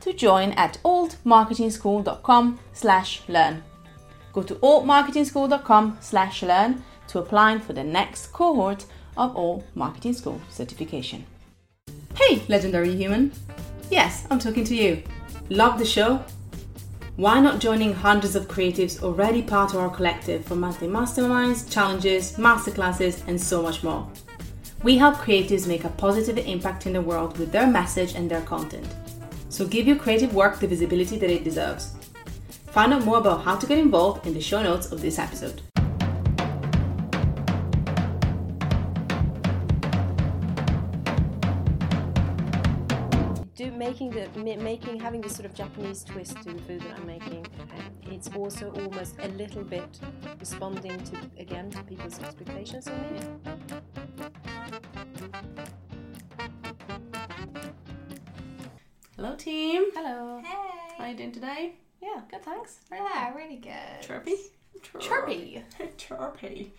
to join at altmarketingschool.com slash learn. Go to altmarketingschool.com slash learn to apply for the next cohort of Alt Marketing School certification. Hey, legendary human. Yes, I'm talking to you. Love the show? Why not joining hundreds of creatives already part of our collective for monthly masterminds, challenges, masterclasses, and so much more? We help creatives make a positive impact in the world with their message and their content. So give your creative work the visibility that it deserves. Find out more about how to get involved in the show notes of this episode. do making the making having this sort of Japanese twist to the food that I'm making. uh, It's also almost a little bit responding to again to people's expectations of me. Hello, team. Hello. Hey. How are you doing today? Yeah, good, thanks. Yeah, really good. Chirpy? Chirpy. Chirpy.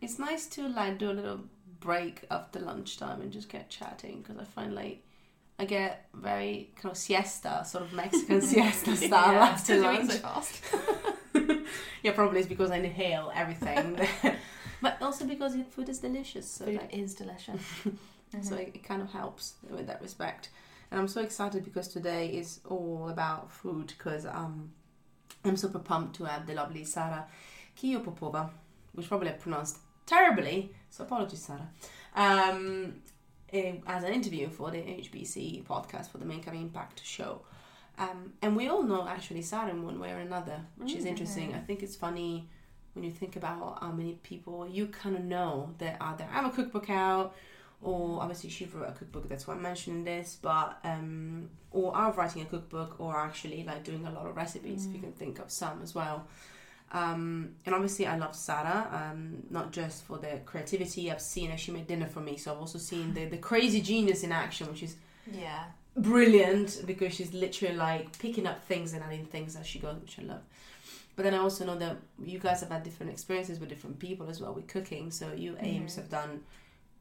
It's nice to like do a little break after lunchtime and just get chatting because I find like I get very kind of siesta, sort of Mexican siesta style Yeah, after because lunch. so fast. yeah, probably it's because I inhale everything, but also because the food is delicious. So Food like, is delicious. so it, it kind of helps with that respect. And I'm so excited because today is all about food because um, I'm super pumped to have the lovely Sara Kiyo Popowa, which probably I pronounced terribly, so apologies, Sara, um, eh, as an interview for the HBC podcast for the Make Impact show. Um, and we all know actually Sara in one way or another, which is interesting. I think it's funny when you think about how many people you kind of know that are there. I have a cookbook out, or obviously she wrote a cookbook, that's why I'm mentioning this, but um, or are writing a cookbook, or actually like doing a lot of recipes, if you can think of some as well. Um, and obviously, I love Sarah, um, not just for the creativity. I've seen her, she made dinner for me, so I've also seen the, the crazy genius in action, which is Yeah. brilliant because she's literally like picking up things and adding things as she goes, which I love. But then I also know that you guys have had different experiences with different people as well with cooking. So you Ames have done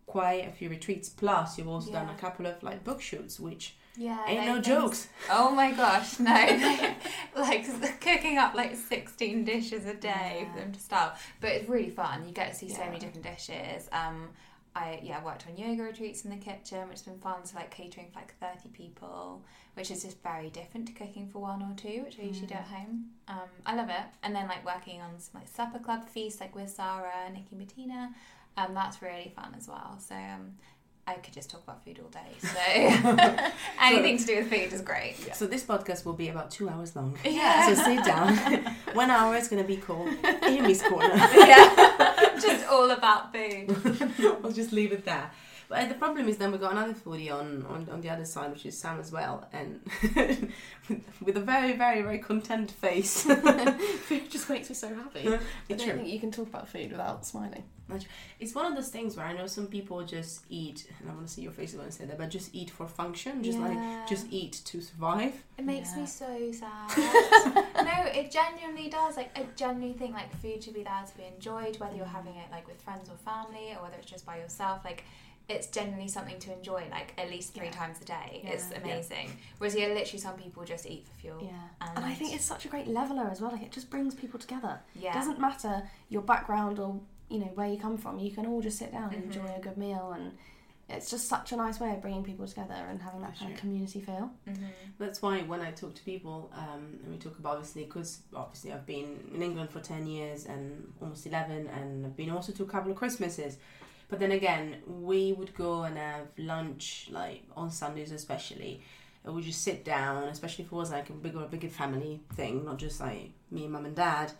quite a few retreats. Plus, you've also done a couple of like book shoots, which Yeah. ain't no jokes. Oh my gosh, no. like cooking up like 16 dishes a day for them to start. But it's really fun. You get to see so many different dishes. Um, I yeah worked on yoga retreats in the kitchen, which has been fun. So like catering for like 30 people, which is just very different to cooking for one or two, which I usually do at home. Um, I love it. And then like working on some like supper club feasts, like with Sarah, Nikki Bettina. Um, that's really fun as well. So um, I could just talk about food all day. So anything to do with food is great. So this podcast will be about two hours long. Yeah. So sit down. One hour is going to be called Amy's Corner. yeah, just all about food. I'll just leave it there. But the problem is then we've got another foodie on, on, on the other side, which is Sam as well, and with, with a very, very, very content face. Food just makes me so happy. I don't true. think you can talk about food without smiling. It's one of those things where I know some people just eat, and I want to see your face when I say that, but just eat for function, just Yeah. like just eat to survive. It makes Yeah. me so sad. no, it genuinely does. Like, I genuinely think like food should be there to be enjoyed, whether you're having it like with friends or family, or whether it's just by yourself. Like, it's generally something to enjoy, like at least three Yeah. times a day. Yeah. It's amazing. Whereas yeah, literally some people just eat for fuel. Yeah. And, And I think it's such a great leveler as well. Like it just brings people together. yeah, It doesn't matter your background or you know where you come from. You can all just sit down and enjoy a good meal and it's just such a nice way of bringing people together and having that kind of community feel. Mm-hmm. That's why when I talk to people, um, and we talk about obviously, because obviously I've been in England for 10 years and almost 11, and I've been also to a couple of Christmases. But then again, we would go and have lunch, like on Sundays especially, and we just sit down, especially if it was like a bigger, a bigger family thing, not just like me, mum, and dad.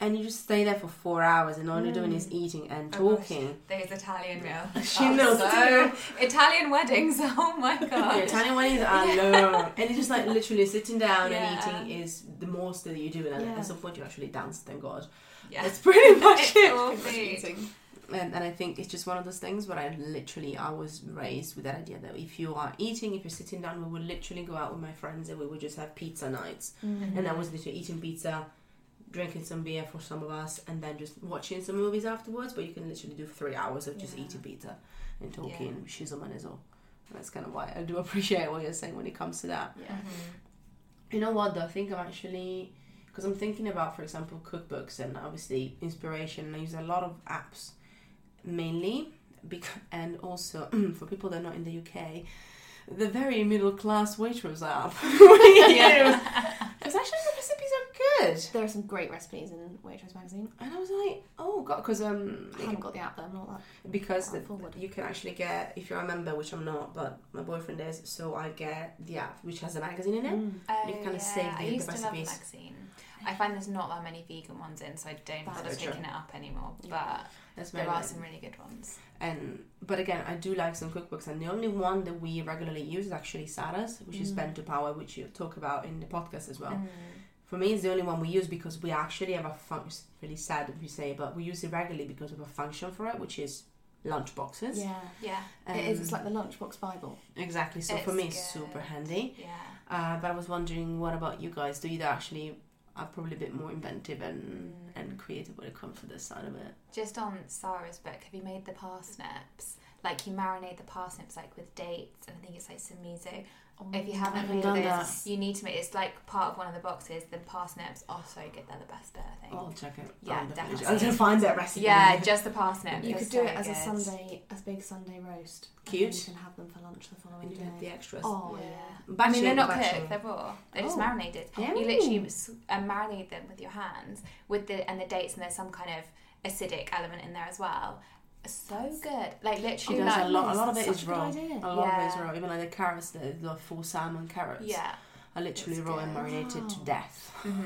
And you just stay there for four hours, and all you're doing is mm. eating and Oh, talking. Those Italian meals. She Oh, knows. so Italian weddings. Oh my Yeah, god. Italian weddings are long. And it's just like literally sitting down Yeah. and eating is the most that you do. And Yeah. at some point you actually dance, thank God. Yeah. That's pretty much It's it. All food. And, and I think it's just one of those things where I literally, I was raised with that idea that if you are eating, if you're sitting down, we would literally go out with my friends and we would just have pizza nights. Mm-hmm. And I was literally eating pizza, drinking some beer for some of us, and then just watching some movies afterwards. But you can literally do three hours of just Yeah. eating pizza and talking shizuman as well. And that's kind of why I do appreciate what you're saying when it comes to that. Yeah. You know what though? I think I'm actually because I'm thinking about, for example, cookbooks and obviously inspiration. And I use a lot of apps, mainly, because, and also for people that are not in the UK, the very middle class Waitrose app. Because actually the recipes are good. There are some great recipes in Waitrose magazine. And I was like, oh god, because um, I haven't got the app though, I'm not that. because the, you can actually get if you're a member, which I'm not, but my boyfriend is, so I get the app which has a magazine in it. Mm. Oh, You can kinda yeah. save I the- used the to love recipes. magazine. I find there's not that many vegan ones in, so I don't bother so picking it up anymore. Yeah. But That's very there are some really good ones. And but again, I do like some cookbooks, and the only one that we regularly use is actually Sarah's, which is Mm. Bento Power, which you talk about in the podcast as well. Mm. For me, it's the only one we use because we actually have a function. It's really sad if you say, but we use it regularly because we have a function for it, which is lunch boxes. Yeah. Yeah, it is. It's Um, like the lunchbox Bible. exactly. So for me, it's good. super handy. yeah. Uh, but I was wondering, what about you guys? Do you actually are probably a bit more inventive and Mm. and creative when it comes to this side of it? Just on Sarah's book, have you made the parsnips? Like you marinate the parsnips like with dates, and I think it's like some miso. If you haven't haven't made done this, you need to make. It's like part of one of the boxes. The parsnips are so good; they're the best bit, I think. Oh, I'll check it. Yeah, I'll definitely. I'll just find that recipe. yeah, just the parsnip. You could do so it as a. Sunday, as big Sunday roast. and Cute. then You can have them for lunch the following you day. have the extras. Oh Yeah. yeah. I mean, they're not Batching, cooked; they're raw. They're just Oh. marinated. Yeah. You literally uh, marinate them with your hands, with the and the dates, and there's some kind of acidic element in there as well. So good, like She literally, does like a lot. A lot of it is a raw. idea. A lot of it is raw. Even like the carrots, the, the full salmon carrots, yeah. are literally raw and marinated to Wow. death. hmm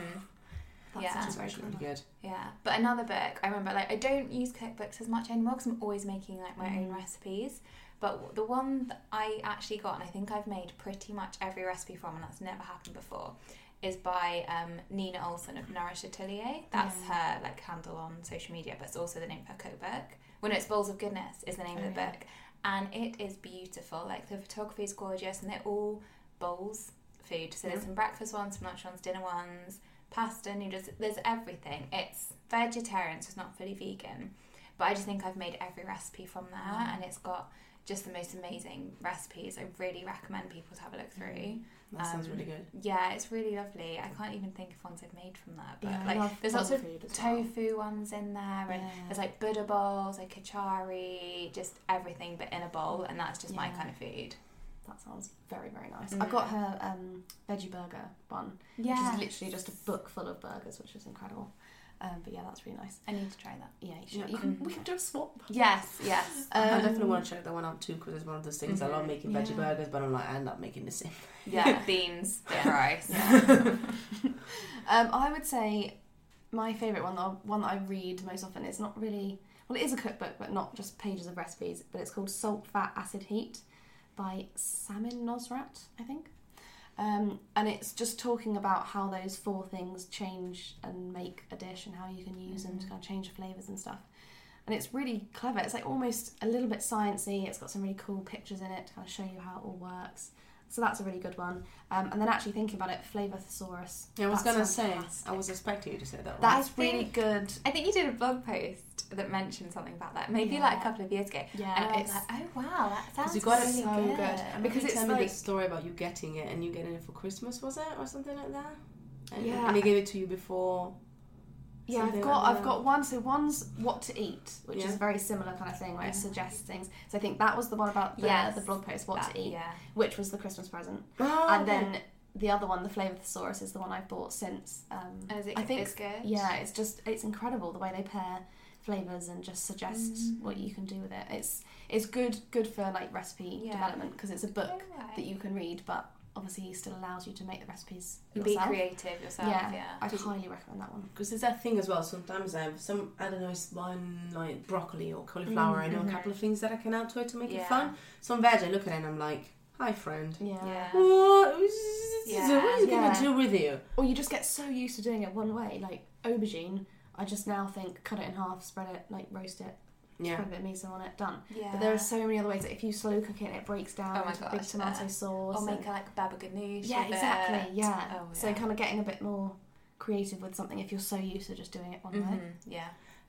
That Yeah. It's actually really good. Yeah, but another book I remember, like I don't use cookbooks as much anymore because I'm always making like my own Mm. recipes. But the one that I actually got, and I think I've made pretty much every recipe from, and that's never happened before, is by um, Nina Olsson of Nourish Atelier. That's Yeah. her like handle on social media, but it's also the name of her cookbook. When it's Bowls of Goodness is the name of Oh, the yeah. book, and it is beautiful. Like the photography is gorgeous, and they're all bowls food. So there's Yeah. some breakfast ones, some lunch ones, dinner ones, pasta, noodles. There's everything. It's vegetarian, so it's not fully vegan. But I just think I've made every recipe from there, Mm. and it's got just the most amazing recipes. I really recommend people to have a look through. That sounds Um, really good. Yeah, it's really lovely. I can't even think of ones I've made from that, but Yeah, like there's lots of as well. tofu ones in there, and Yeah. there's like Buddha bowls, like kitchari, just everything but in a bowl, and that's just my kind of food. That sounds very very nice. Mm. I've got her um, veggie burger one, Yeah, which is literally just a book full of burgers, which is incredible. Um, but yeah, that's really nice. I need to try that. Yeah, you, should, Yeah. Mhm. We can do a swap. Yes, yes. I Um, definitely want to check that one out too because it's one of those things I love Mhm. making veggie Yeah. burgers, but I'm like I end up making the same. Yeah, beans, of rice. Um, I would say my favourite one, the one that I read most often, is not really well. It is a cookbook, but not just pages of recipes. But it's called Salt, Fat, Acid, Heat by Samin Nosrat, I think. Um, and it's just talking about how those four things change and make a dish, and how you can use them to kind of change the flavors and stuff. And it's really clever. It's like almost a little bit sciencey. It's got some really cool pictures in it to kind of show you how it all works. So that's a really good one. Um, and then actually thinking about it, Flavor Thesaurus. Yeah, I was gonna say. I was expecting you to say that one. That's really good. I think you did a blog post that mentioned something about that, maybe Yeah. like a couple of years ago. Yeah, and it's like, oh wow, that sounds you got it so good. good. Because it's tell me like- the story about you getting it and you getting it for Christmas, was it or something like that? And, Yeah. And he gave it to you before. Yeah, I've got like I've got one. So one's what to eat, which Yeah. is a very similar kind of thing where it suggests things. So I think that was the one about the, Yes. the blog post, what That- to eat, Yeah. which was the Christmas present. Oh, and okay. then the other one, the flavour thesaurus, is the one I've bought since. Um, is it, I think it's good? yeah, it's just it's incredible the way they pair flavors and just suggest Mm. what you can do with it. It's it's good good for like recipe Yeah. development because it's a book that you can read, but obviously he still allows you to make the recipes and Be yourself. creative yourself. yeah, Yeah. I highly recommend that one. Because there's that thing as well. Sometimes I have some, I don't know, it's one like broccoli or cauliflower. I know a mm-hmm. couple of things that I can add to it to make Yeah. it fun. Some veg, I look at it and I'm like, hi, friend. Yeah. Yeah. What? Yeah. What is it Yeah. gonna do with you? Or you just get so used to doing it one way, like aubergine. I just now think cut it in half, spread it, like roast it, Yeah. spread a bit of miso on it, done. Yeah. But there are so many other ways that if you slow cook it, it breaks down Oh my into big tomato yeah. sauce. Or make and- a, like baba ganoush. yeah, exactly. Yeah. Oh, So kind of getting a bit more creative with something if you're so used to just doing it one way. Mhm, Yeah.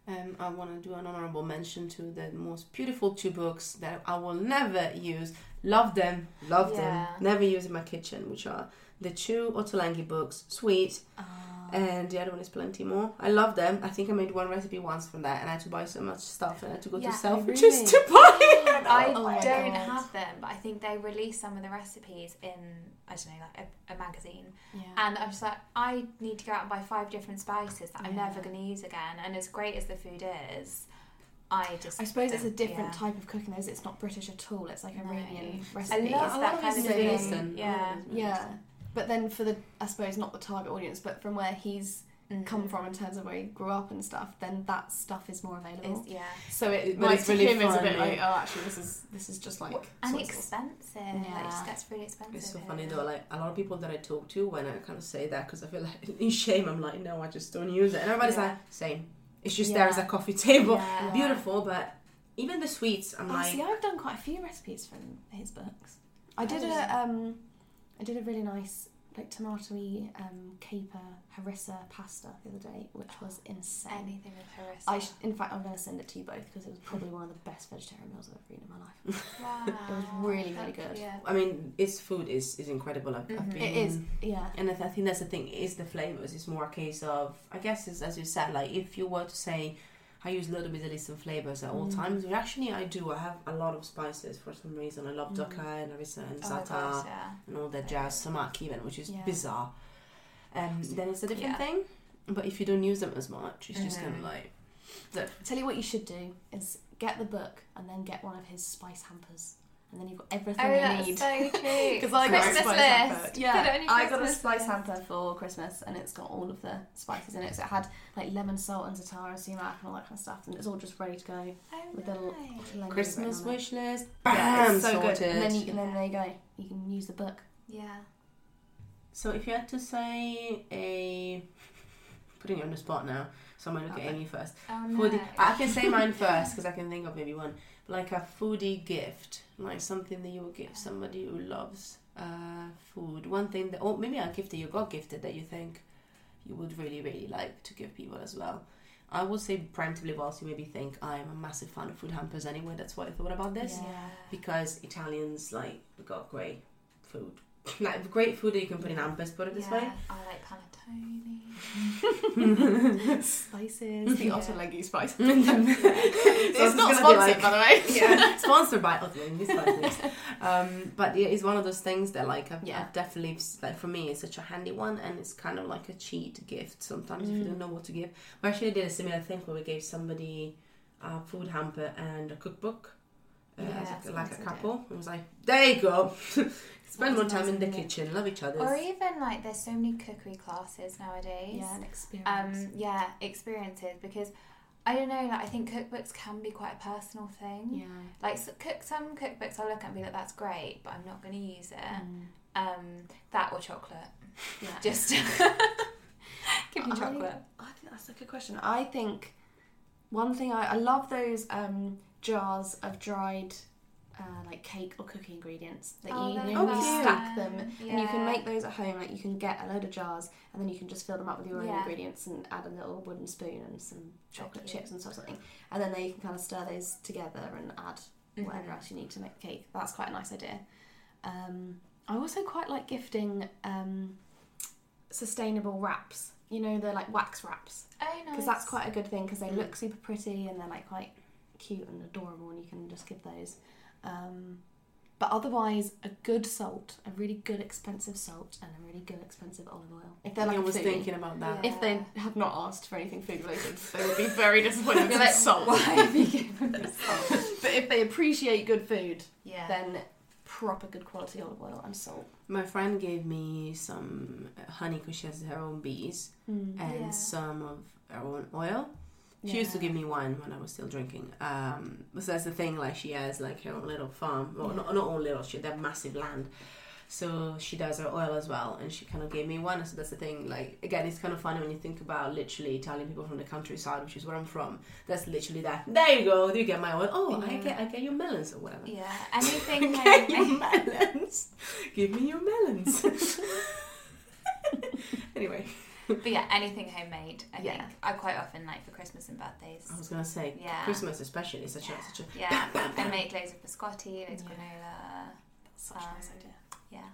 Um, I want to do an honorable mention to the most beautiful two books that I will never use. Love them, love Yeah. them, never use in my kitchen, which are the two Ottolenghi books, Sweet, Ah. And the other one is Plenty More. I love them. I think I made one recipe once from that, and I had to buy so much stuff, and I had to go Yeah, to Selfridges really? to buy it. I oh don't God. have them, but I think they release some of the recipes in I don't know, like a, a magazine. yeah. And I was like, I need to go out and buy five different spices that I'm never going to use again. And as great as the food is, I just I suppose it's a different yeah. type of cooking. Though, it's not British at all. It's like No. Arabian I recipe. love A lot that of kind it's of Middle Middle thing. Eastern. A lot of Yeah. Yeah, but then for the I suppose not the target audience, but from where he's Mm. come from in terms of where he grew up and stuff, then that stuff is more available. Is, yeah. so it, But like, it's to really him, it's a fun, bit like, oh, actually, this is this is just like and soy sauce. expensive. Like, it Yeah. just gets really expensive. It's so funny though, like a lot of people that I talk to when I kind of say that because I feel like in shame, I'm like, no, I just don't use it, and everybody's Yeah. like, same. It's just there as a coffee table, Yeah. beautiful, but even the sweets, I'm Oh, like, see, I've done quite a few recipes from his books. I did a um, I did a really nice like tomatoey um, caper harissa pasta the other day, which was insane. Anything with harissa. I sh- in fact, I'm going to send it to you both because it was probably one of the best vegetarian meals I've ever eaten in my life. wow. It was really, really good. Yeah. I mean, its food is is incredible. I've, I've Mhm. been, It is, yeah. and I, th- I think that's the thing. Is the flavors? It's more a case of, I guess, is as you said, like if you were to say. I use a little bit of Eastern flavors at all Mm. times. Which actually, I do. I have a lot of spices for some reason. I love Mm. dukkah and harissa and Oh my za'atar. gosh, yeah. and all that jazz, sumac even, which is Yeah. bizarre. Um, then it's a different Yeah. thing. But if you don't use them as much, it's just kind of like. Tell you what you should do is get the book and then get one of his spice hampers, and then you've got everything Oh, you that's need. so true. Because I got Christmas a spice list. hamper. Yeah, I got a spice list. hamper for Christmas, and it's got all of the spices in it. So it had like lemon, salt, and za'atar, sumac, and all that kind of stuff, and it's all just ready to go Oh, with the little Christmas written on it. wish list. Yeah, it's so sorted. good. And then, you, and then there you go. You can use the book. Yeah. So if you had to say a. Putting you on the spot now, so I'm going to look Okay. at Amy first. Oh no. Foodie. I can say mine first because I can think of maybe one. Like a foodie gift, like something that you would give somebody who loves uh, food. One thing that, or maybe a gift that you got gifted that you think you would really, really like to give people as well. I would say preemptively, whilst you maybe think I am a massive fan of food hampers anyway. That's what I thought about this Yeah. because Italians like we got great food, like great food that you can put in hampers. Put it this way. Yeah, I like panettone. Spices. The Yeah. Ottolenghi spice. So it's it's not sponsored, like- by the way. yeah, sponsored by Ottling, this spices. Um, but yeah, it's one of those things that like I've, Yeah. I've definitely like for me it's such a handy one, and it's kind of like a cheat gift sometimes if you Mm. don't know what to give. We actually did a similar thing where we gave somebody a food hamper and a cookbook. Uh, Yeah, as a, a like a idea. couple. It was like, there you go. Spend more time in the kitchen, love each other. Or even like there's so many cookery classes nowadays. Yeah, an experience. Um, yeah, experiences because I don't know. Like I think cookbooks can be quite a personal thing. yeah. Like s cook some cookbooks, I look at and be like, "That's great," but I'm not going to use it. Mm. Um, that or chocolate. Yeah. Just give me I- chocolate. I think that's a good question. I think one thing I, I love those um, jars of dried uh, like cake or cookie ingredients that Oh, you, you know, you stack them and you can make those at home. Like you can get a load of jars and then you can just fill them up with your own Yeah. ingredients and add a little wooden spoon and some chocolate chips and stuff something. And then you can kind of stir those together and add whatever Mhm. else you need to make the cake. That's quite a nice idea. Um, I also quite like gifting um, sustainable wraps. You know, they're like wax wraps. Oh, nice. Because that's quite a good thing because they look super pretty and they're like quite cute and adorable and you can just give those. Um, but otherwise, a good salt, a really good expensive salt, and a really good expensive olive oil. If they're like I a was foodie. thinking about that. If they have not asked for anything food related, they would be very disappointed with like, salt. Why have you given me salt? But if they appreciate good food, Yeah. then proper good quality olive oil and salt. My friend gave me some honey because she has her own bees and Yeah. some of her own oil. She used to give me one when I was still drinking. Um, so that's the thing, like she has like her own little farm. Well, not, not all little, she have massive land. So she does her oil as well, and she kind of gave me one. So that's the thing. Like again, it's kind of funny when you think about literally Italian people from the countryside, which is where I'm from. That's literally that. There you go. Do you get my oil. Oh, I get I get your melons or whatever. Yeah. Anything I Get your melons. Give me your melons. anyway, But yeah, anything homemade. I Yeah. think I quite often like for Christmas and birthdays. I was gonna say Yeah. Christmas especially is such a such a Yeah, I make loads of biscotti, loads of granola. Such a nice Um, idea. Yeah.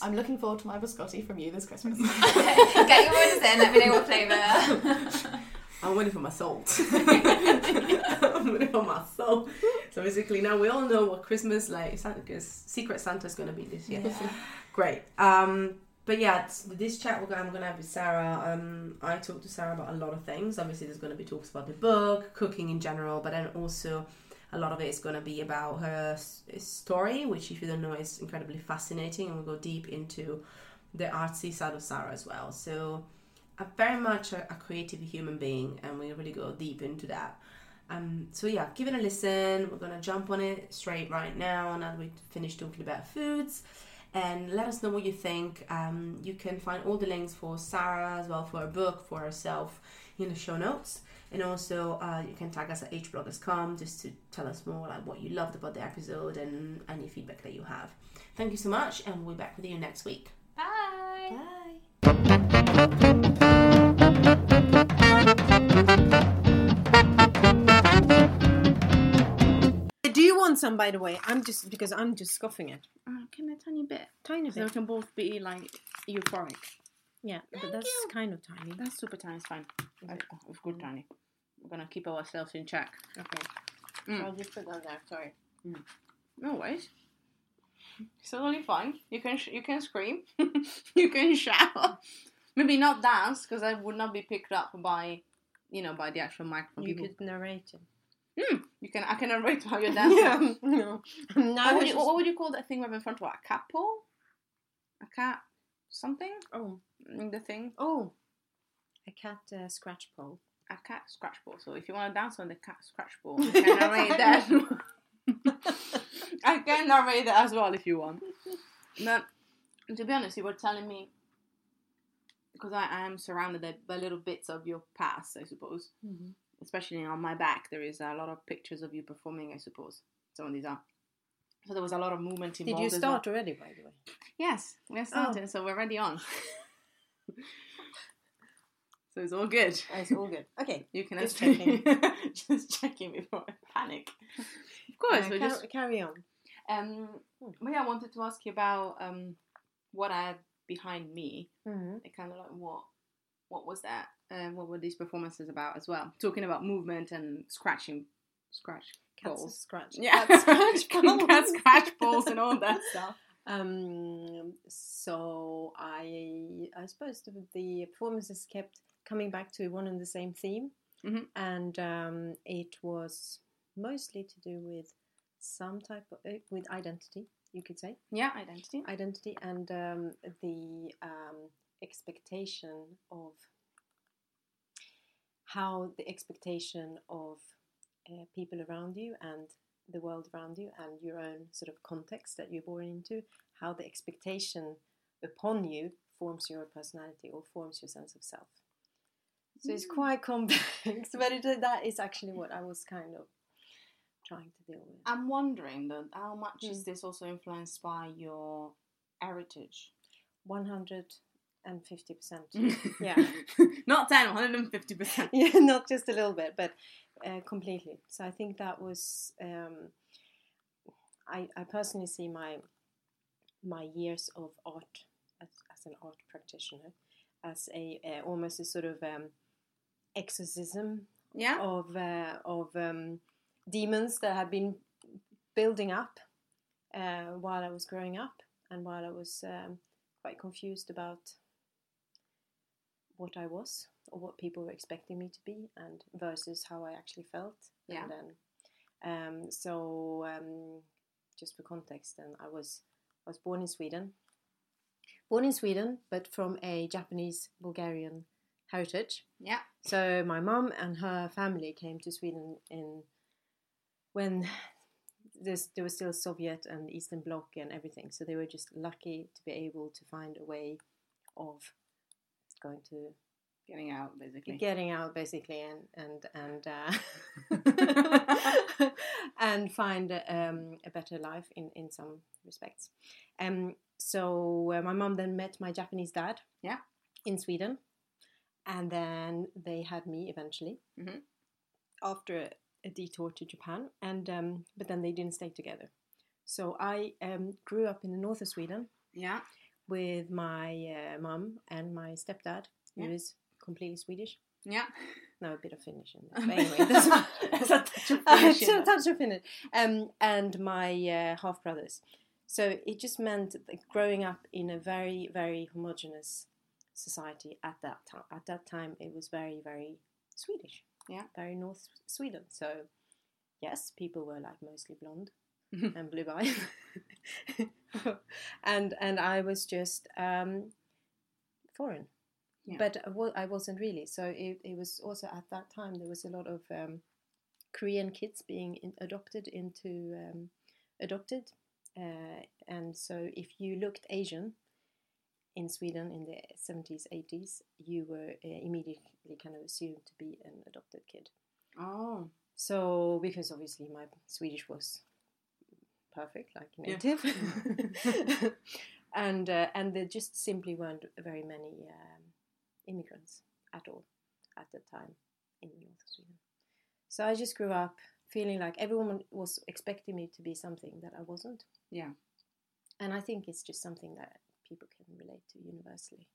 I'm looking forward to my biscotti from you this Christmas. Get your orders in. Let me know what flavour. I'm waiting for my salt. I'm waiting for my salt. So basically, now we all know what Christmas like because Secret Santa is gonna be this year. Great. Um, but yeah, this chat we're gonna, I'm gonna have with Sarah. Um, I talked to Sarah about a lot of things. Obviously, there's gonna be talks about the book, cooking in general, but then also a lot of it is gonna be about her story, which if you don't know is incredibly fascinating, and we'll go deep into the artsy side of Sarah as well. So, I'm very much a, a creative human being, and we really go deep into that. Um, so yeah, give it a listen. We're gonna jump on it straight right now. Now that we finished talking about foods, and let us know what you think. Um, you can find all the links for Sarah as well for her book for herself in the show notes, and also uh, you can tag us at hbloggers.com just to tell us more like what you loved about the episode and any feedback that you have. Thank you so much, and we'll be back with you next week. Bye. Bye. Some, by the way? I'm just because I'm just scoffing it. Uh, can a tiny bit, Tiny bit. so we can both be like euphoric. Yeah, but that's kind of tiny. That's super tiny. It's fine. Uh, It's good tiny. We're gonna keep ourselves in check. Okay. Mm. I'll just put that there. Sorry. No worries. It's totally fine. You can sh- you can scream, you can shout. Maybe not dance because I would not be picked up by, you know, by the actual microphone. You People, could narrate it. Hmm, you can. I can narrate how you're dancing. no. Now What would, you, what would you call that thing we have in front of us? A cat paw? A cat something? Oh. The thing? Oh. A cat uh, scratch pole. A cat scratch pole. So if you want to dance on the cat scratch pole, I can narrate that. I can narrate that as well if you want. But to be honest, you were telling me because I, I am surrounded by little bits of your past, I suppose. Mm-hmm. Especially on my back, there is a lot of pictures of you performing. I suppose some of these are. So there was a lot of movement involved. Did you start well. already, by the way? Yes, we're starting, so we're ready on. so it's all good. Oh, it's all good. Okay. You can Just checking. just checking before I panic. Of course, Uh, we car- just carry on. um. But yeah, I wanted to ask you about um what I had behind me. Mm-hmm. It kind of like what what was that? Um, what were these performances about as well? Talking about movement and scratching, scratch Cats balls. scratch. Yeah, Cat scratch balls. scratch balls and all that stuff. Um, so I I suppose the, the performances kept coming back to one and the same theme, Mhm. and um, it was mostly to do with some type of uh, with identity, you could say Yeah, identity. identity and um, the um, expectation of how the expectation of uh, people around you and the world around you and your own sort of context that you're born into, how the expectation upon you forms your personality or forms your sense of self. So it's quite complex, but it, that is actually what I was kind of trying to deal with. I'm wondering though, how much Mm. is this also influenced by your heritage? 150%. Yeah. Not 10, 150%. yeah, not just a little bit, but uh, completely. So I think that was. Um, I I personally see my my years of art as, as an art practitioner as a uh, almost a sort of um, exorcism Yeah. of uh, of um, demons that had been building up uh, while I was growing up and while I was um, quite confused about what I was or what people were expecting me to be and versus how I actually felt. Yeah. And then, um, so um, just for context, then I was I was born in Sweden. Born in Sweden, but from a Japanese Bulgarian heritage. Yeah. So my mum and her family came to Sweden in when there's, there was still Soviet and Eastern Bloc and everything. So they were just lucky to be able to find a way of going to Getting out, basically. getting out basically and and and uh, and find um, a better life in in some respects. Um, so uh, my mom then met my Japanese dad. Yeah. In Sweden, and then they had me eventually. Mhm. After a, a detour to Japan, and um, but then they didn't stay together. So I um, grew up in the north of Sweden Yeah. With my uh, mum and my stepdad, who Yeah. is completely Swedish. Yeah. No, a bit of Finnish in there. But anyway, doesn't matter. A touch of Uh, Finnish there. touch of Finnish. Um, and my uh, half brothers. So it just meant growing up in a very, very homogenous society at that time. At that time, it was very, very Swedish. Yeah. Very North Sweden. So yes, people were like mostly blonde and blue eyes. and and I was just um, foreign. Yeah. But I I wasn't really. So it, it was also at that time there was a lot of um, Korean kids being in, adopted into um, adopted, uh, and so if you looked Asian in Sweden in the seventies eighties, you were uh, immediately kind of assumed to be an adopted kid. Oh. So because obviously my Swedish was perfect, like Yeah. native, and uh, and there just simply weren't very many um, immigrants at all at that time in the north of Sweden. So I just grew up feeling like everyone was expecting me to be something that I wasn't. Yeah. And I think it's just something that people can relate to universally.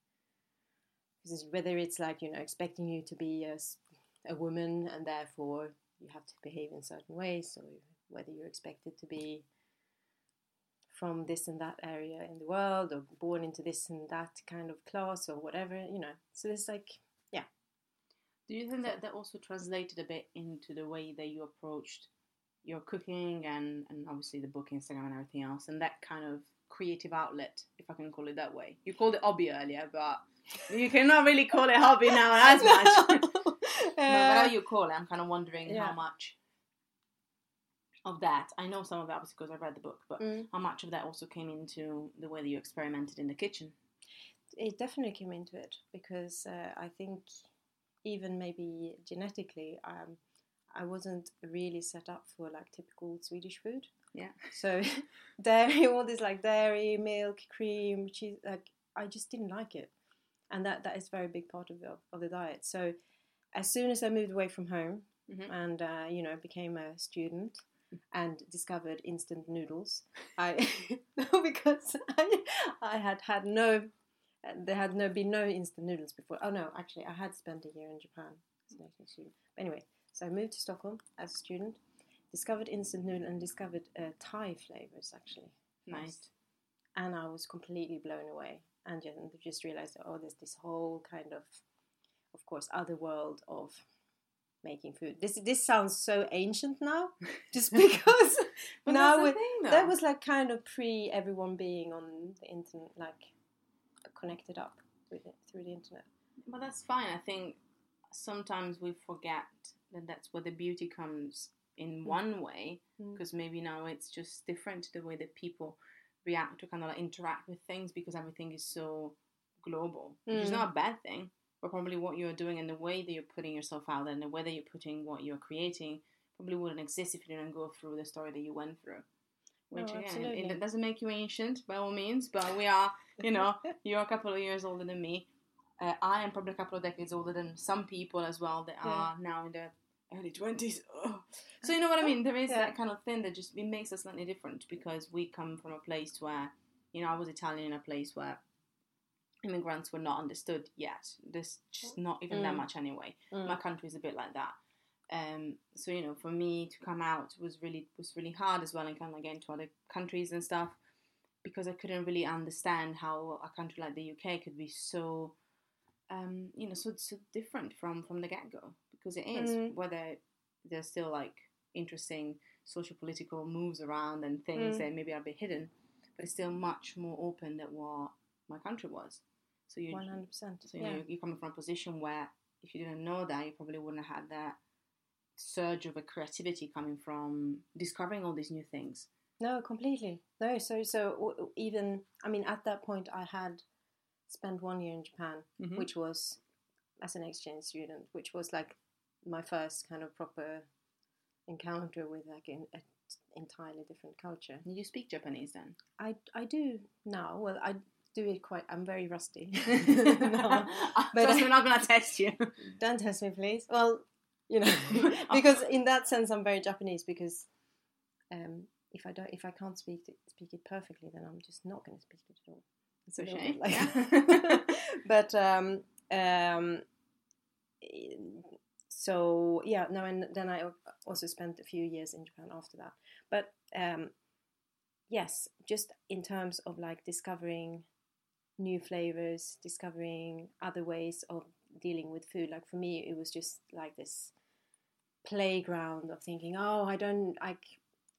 Because whether it's like, you know, expecting you to be a woman and therefore you have to behave in certain ways, or whether you're expected to be from this and that area in the world, or born into this and that kind of class, or whatever, you know. So there's like, yeah. Do you think that that also translated a bit into the way that you approached your cooking and, and obviously the book, Instagram, and everything else, and that kind of creative outlet, if I can call it that way? You called it hobby earlier, but you cannot really call it hobby now as much. no, but how you call it, I'm kind of wondering Yeah. how much of that. I know some of that was because I read the book, but Mm. how much of that also came into the way that you experimented in the kitchen? it definitely came into it because uh, I think even maybe genetically, um, I wasn't really set up for like typical Swedish food. Yeah. So dairy, all this like dairy, milk, cream, cheese, like I just didn't like it, and that that is a very big part of the, of the diet. So as soon as I moved away from home Mhm. and uh, you know became a student and discovered instant noodles, I no because I I had had no there had no been no instant noodles before. Oh no, actually, I had spent a year in Japan as an student. Anyway, so I moved to Stockholm as a student, discovered instant noodle and discovered uh, Thai flavors actually, Nice. and I was completely blown away. And just, just realized, oh, there's this whole kind of, of course, other world of making food. This this sounds so ancient now, just because But now thing, that was like kind of pre everyone being on the internet, like connected up with it through the internet. But that's fine. I think sometimes we forget that that's where the beauty comes in one way, Mm. because maybe now it's just different to the way that people react or kind of like interact with things because everything is so global, which is Mm. not a bad thing. But probably what you're doing and the way that you're putting yourself out there and the way that you're putting what you're creating probably wouldn't exist if you didn't go through the story that you went through. Which No, again, it doesn't make you ancient by all means, but we are, you know, you're a couple of years older than me. Uh, I am probably a couple of decades older than some people as well that Yeah. are now in their early twenties. So you know what I mean? There is Yeah. that kind of thing that just it makes us slightly different because we come from a place where, you know, I was Italian in a place where immigrants were not understood yet. There's just not even that Mm. much anyway. Mm. My country is a bit like that. Um, so you know, for me to come out was really was really hard as well, and kind of get into other countries and stuff, because I couldn't really understand how a country like the UK could be so, um, you know, so so different from from the get go. Because it is Mm. whether there's still like interesting social political moves around and things Mm. that maybe are a bit hidden, but it's still much more open than what my country was. So you, One hundred percent. so you know, you're coming from a position where if you didn't know that, you probably wouldn't have had that surge of a creativity coming from discovering all these new things. No, completely. No, so so even I mean at that point I had spent one year in Japan, Mhm. which was as an exchange student, which was like my first kind of proper encounter with like an entirely different culture. Did you speak Japanese then? I I do now. Well, I do it quite. I'm very rusty. no, but we're not gonna test you. don't test me, please. Well, you know, because in that sense, I'm very Japanese. Because um, if I don't, if I can't speak it, speak it perfectly, then I'm just not going to speak it at all. It's a shame, bit yeah. but um, um, so yeah, no, and then I also spent a few years in Japan after that. But um, yes, just in terms of like discovering new flavors, discovering other ways of dealing with food. Like for me, it was just like this playground of thinking, oh, I don't, I,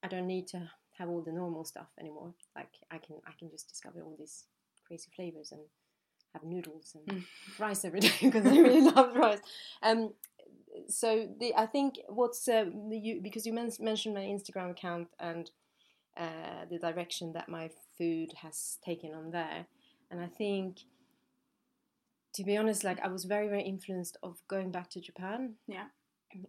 I don't need to have all the normal stuff anymore. Like I can, I can just discover all these crazy flavors and have noodles and rice every day because I really love rice. Um, so the I think what's uh, the, you because you men- mentioned my Instagram account and uh, the direction that my food has taken on there, and I think to be honest, like I was very very influenced of going back to Japan. Yeah.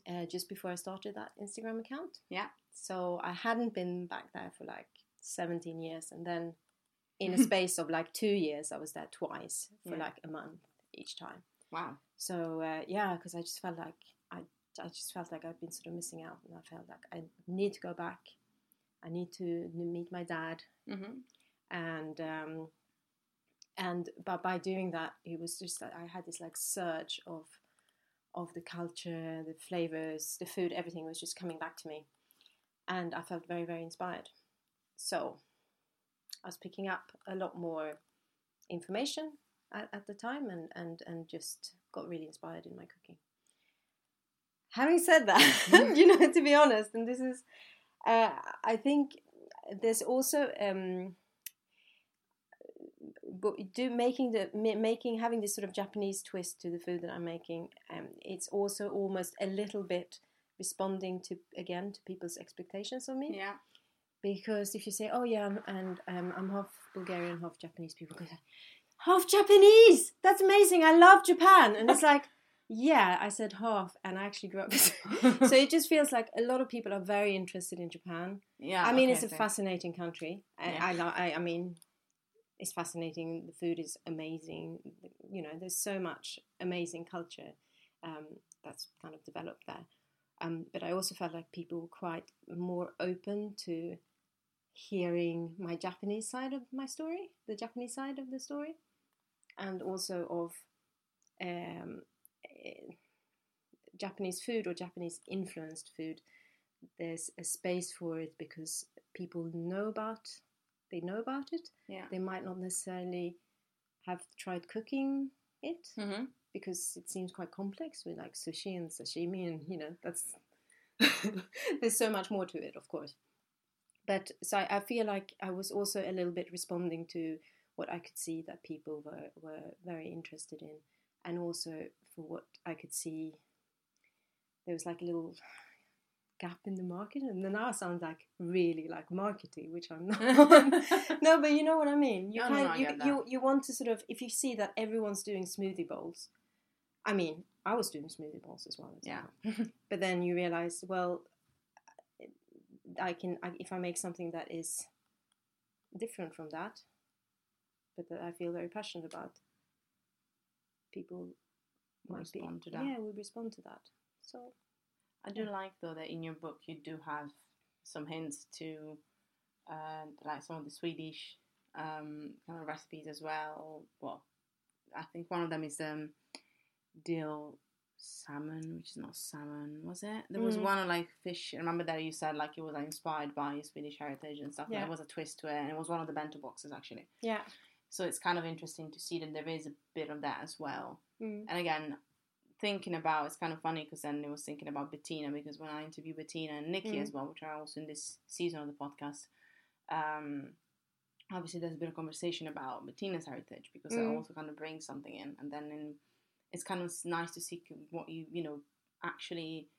Uh, just before I started that Instagram account. Yeah. So I hadn't been back there for like 17 years, and then in a space of like two years, I was there twice for Yeah. like a month each time. Wow. So uh, yeah, because I just felt like I, I just felt like I'd been sort of missing out, and I felt like I need to go back. I need to meet my dad, hmm and um, and but by doing that, it was just that I had this like surge of of the culture, the flavors, the food, everything was just coming back to me, and I felt very very inspired. So I was picking up a lot more information at, at the time, and and and just got really inspired in my cooking. Having said that, you know, to be honest, and this is, uh, I think there's also um, but do making the making having this sort of Japanese twist to the food that I'm making. Um, it's also almost a little bit responding to again to people's expectations of me Yeah. because if you say, "Oh yeah," I'm, and um, I'm half Bulgarian, half Japanese, people go, "Half Japanese? That's amazing! I love Japan!" And it's like, yeah, I said half, and I actually grew up. so it just feels like a lot of people are very interested in Japan. Yeah. I mean, okay, it's a fascinating country. Yeah. I, I, I mean, it's fascinating. The food is amazing. You know, there's so much amazing culture um, that's kind of developed there. Um, but I also felt like people were quite more open to hearing my Japanese side of my story, the Japanese side of the story, and also of um, eh, Japanese food or Japanese influenced food. There's a space for it because people know about they know about it. Yeah. They might not necessarily have tried cooking it hmm because it seems quite complex with like sushi and sashimi and you know that's there's so much more to it of course but so I, I feel like i was also a little bit responding to what i could see that people were, were very interested in and also for what i could see there was like a little gap in the market and then now I sound like really like markety which i'm not. No but you know what i mean? You No, no, no, you, you you want to sort of if you see that everyone's doing smoothie bowls i mean i was doing smoothie bowls as well Yeah. but then you realize well i can I, if i make something that is different from that but that i feel very passionate about people might Respond be to that. yeah will respond to that. So I do like though that in your book you do have some hints to uh, like some of the Swedish um, kind of recipes as well. Well, I think one of them is um, dill salmon, which is not salmon, was it? There was Mm. one like fish. Remember that you said like it was like, inspired by Swedish heritage and stuff. Yeah. There was a twist to it, and it was one of the bento boxes actually. Yeah. So it's kind of interesting to see that there is a bit of that as well. Mm. And again, thinking about it's kind of funny because then I was thinking about Bettina because when I interviewed Bettina and Nikki Mm. as well, which are also in this season of the podcast, um, obviously there's been a conversation about Bettina's heritage because it Mm. also kind of brings something in, and then in, it's kind of nice to see what you you know actually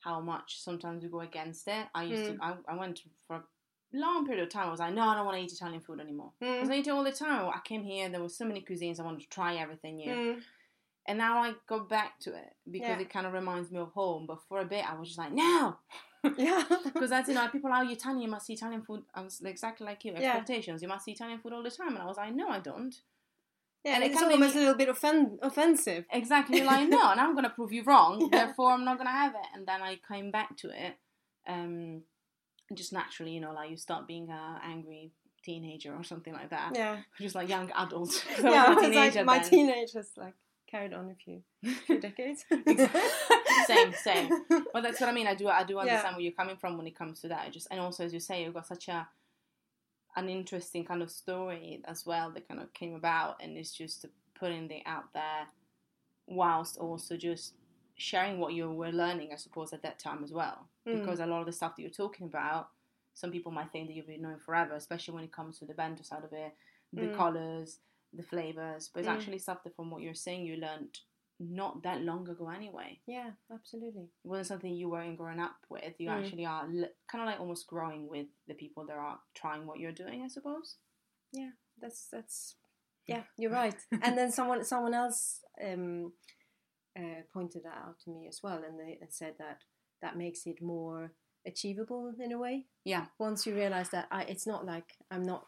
how much sometimes we go against it. I used Mm. to I, I went for a long period of time. I was like, no, I don't want to eat Italian food anymore. Because I was Mm. eating all the time. I came here, there were so many cuisines. I wanted to try everything new. And now I go back to it because Yeah. it kind of reminds me of home. But for a bit, I was just like, no, Yeah. because that's you know people are "Oh, Italian, you must eat Italian food. I was exactly like you, Yeah. expectations. You must eat Italian food all the time, and I was like, no, I don't. yeah, And and it it's almost me- a little bit offen- offensive. Exactly, like no, and I'm gonna prove you wrong. Yeah. Therefore, I'm not gonna have it. And then I came back to it, um, just naturally, you know, like you start being a angry teenager or something like that. Yeah. Just like young adult. yeah, I was like, my then. teenagers like carried on a few, few decades. same, same. Well, that's what I mean. I do, I do Yeah. understand where you're coming from when it comes to that. It just, and also as you say, you've got such a an interesting kind of story as well that kind of came about, and it's just putting it out there, whilst also just sharing what you were learning, I suppose, at that time as well. Mm. Because a lot of the stuff that you're talking about, some people might think that you've been knowing forever, especially when it comes to the bento side of it, the Mm. colors, the flavors. But it's Mm. actually stuff that, from what you're saying, you learned not that long ago anyway yeah, absolutely. it wasn't something you weren't growing up with. You Mm. actually are l- kind of like almost growing with the people that are trying what you're doing, I suppose. Yeah, that's that's yeah, you're right. and then someone someone else um, uh, pointed that out to me as well, and they and said that that makes it more achievable in a way. Yeah. Once you realize that I, it's not like I'm not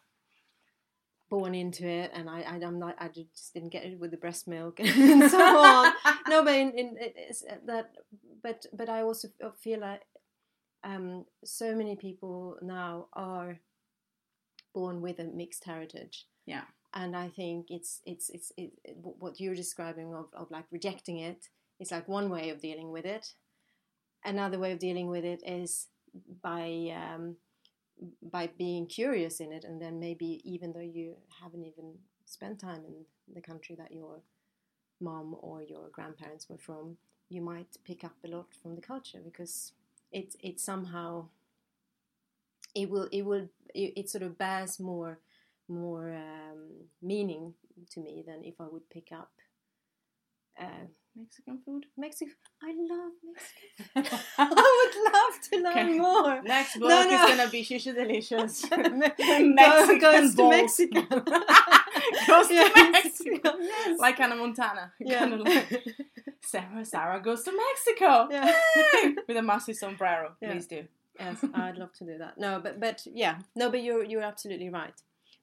born into it, and I, I I'm not I just didn't get it with the breast milk and so on. no, but in, in is that, but but I also feel like um, so many people now are born with a mixed heritage. Yeah. and I think it's it's it's it, it- what you're describing of, of like rejecting it is like one way of dealing with it. Another way of dealing with it is by um, by being curious in it, and then maybe even though you haven't even spent time in the country that your mom or your grandparents were from, you might pick up a lot from the culture because it it somehow it will it will it, it sort of bears more more um, meaning to me than if I would pick up uh, Mexican food. Mexico. I love Mexico. I would love to learn Okay. more. Next book No, is gonna be Shisha Delicious. Mexican goes to. Mexico. Goes to Yes. Mexico. Yes. Like Hannah Montana. Yeah. Kind of like Sarah, Sarah goes to Mexico. Yeah. With a massive sombrero. Yeah. Please do. yes, I'd love to do that. No, but but yeah, no, but you're you're absolutely right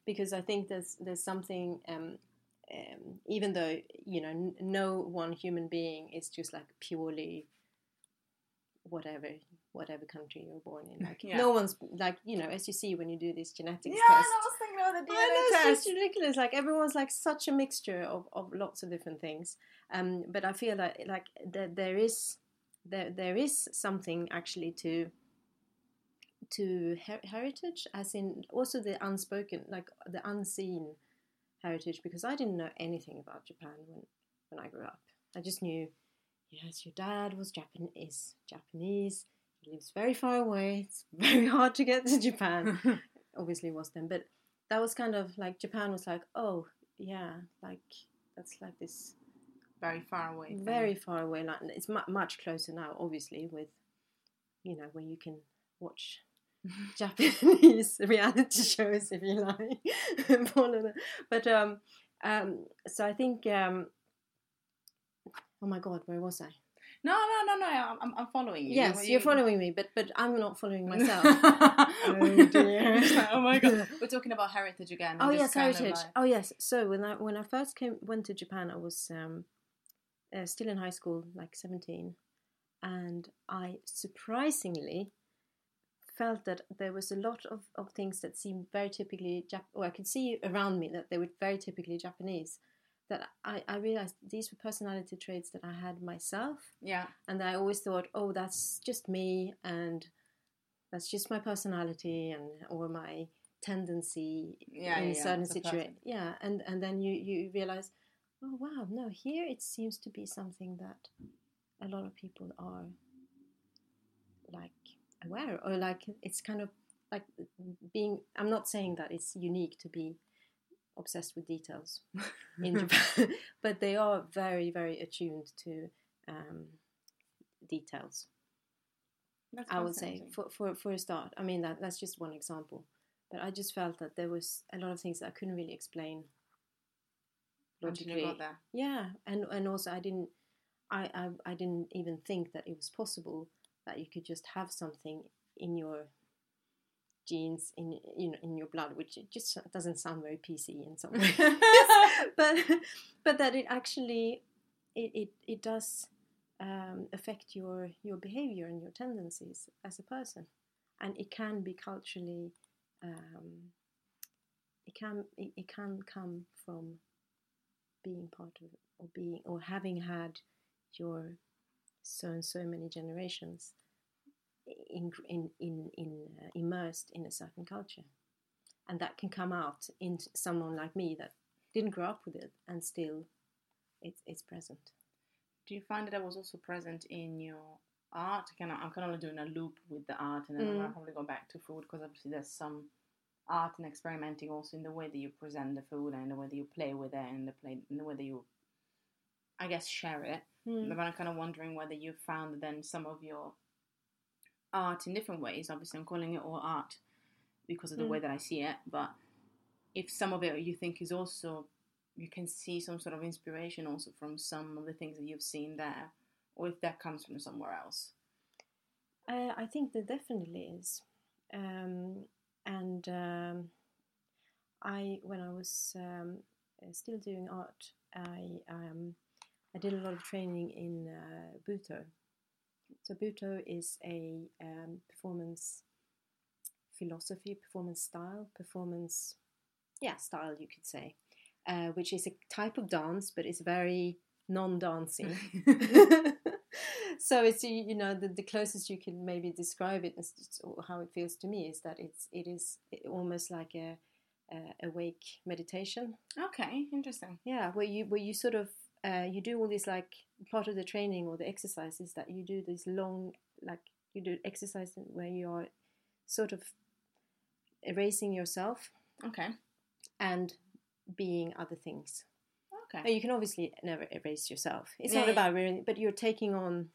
because I think there's there's something. Um, um, even though you know n- no one human being is just like purely whatever whatever country you're born in like Yeah. no one's like you know as you see when you do these genetics Yeah, tests I was thinking about the I know, DNA it's test. just ridiculous. Like everyone's like such a mixture of, of lots of different things. Um, but I feel like like there, there is there there is something actually to to her- heritage, as in also the unspoken, like the unseen heritage. Because I didn't know anything about Japan when when I grew up. I just knew, yes, your dad was Japan is Japanese. He lives very far away. It's very hard to get to Japan obviously was then, but that was kind of like Japan was like, oh yeah, like that's like this Very far away. thing. very far away Like It's mu- much closer now, obviously, with you know where you can watch Japanese reality shows if you like, and follow them. But um, um, so I think um, oh my god, where was I? No, no, no, no. I'm, I'm- following you. Yes, You- you're following me, but but I'm not following myself. oh dear. oh my god. We're talking about heritage again. Oh yes, just kind of heritage. like- Oh yes. So when I when I first came went to Japan, I was um, uh, still in high school, like seventeen, and I surprisingly felt that there was a lot of, of things that seemed very typically Jap. Or I could see around me that they were very typically Japanese, that I, I realized these were personality traits that I had myself, Yeah. and I always thought, oh, that's just me, and that's just my personality, and or my tendency Yeah, in yeah, certain situations. Yeah, and and then you you realize, oh wow, no, here it seems to be something that a lot of people are like aware or like it's kind of like being. I'm not saying that it's unique to be obsessed with details in Japan, but they are very very attuned to um, details. That's I would say for, for, for a start. I mean that that's just one example, but I just felt that there was a lot of things that I couldn't really explain logically. Yeah, and and also I didn't, I, I I didn't even think that it was possible that you could just have something in your genes in you know in your blood, which it just doesn't sound very PC in some ways, but but that it actually it it, it does um, affect your your behavior and your tendencies as a person, and it can be culturally. Um, it can it, it can come from being part of or being or having had your so and so many generations in in in, in uh, immersed in a certain culture, and that can come out in someone like me that didn't grow up with it and still it's it's present. Do you find that that was also present in your art? Kind of, I'm kind of doing a loop with the art, and then I'm Mm. probably go back to food because obviously there's some art and experimenting also in the way that you present the food and the way that you play with it and the play in the way that you, I guess, share it. Mm. But I'm kind of wondering whether you found then some of your art in different ways. Obviously, I'm calling it all art because of the Mm. way that I see it. But if some of it you think is also, you can see some sort of inspiration also from some of the things that you've seen there, or if that comes from somewhere else. Uh, I think there definitely is, um, and um, I when I was um, uh, still doing art, I um, I did a lot of training in uh, Butoh. So Butoh is a um, performance philosophy, performance style, performance yeah style you could say, uh, which is a type of dance, but it's very non-dancing. so it's you you know the, the closest you can maybe describe it as how it feels to me is that it's it is almost like a, a awake meditation Okay, interesting. yeah where you where you sort of uh, you do all this like part of the training or the exercises that you do this long like you do exercise where you are sort of erasing yourself Okay, and being other things okay. but you can obviously never erase yourself. It's Yeah, not yeah. about really, but you're taking on.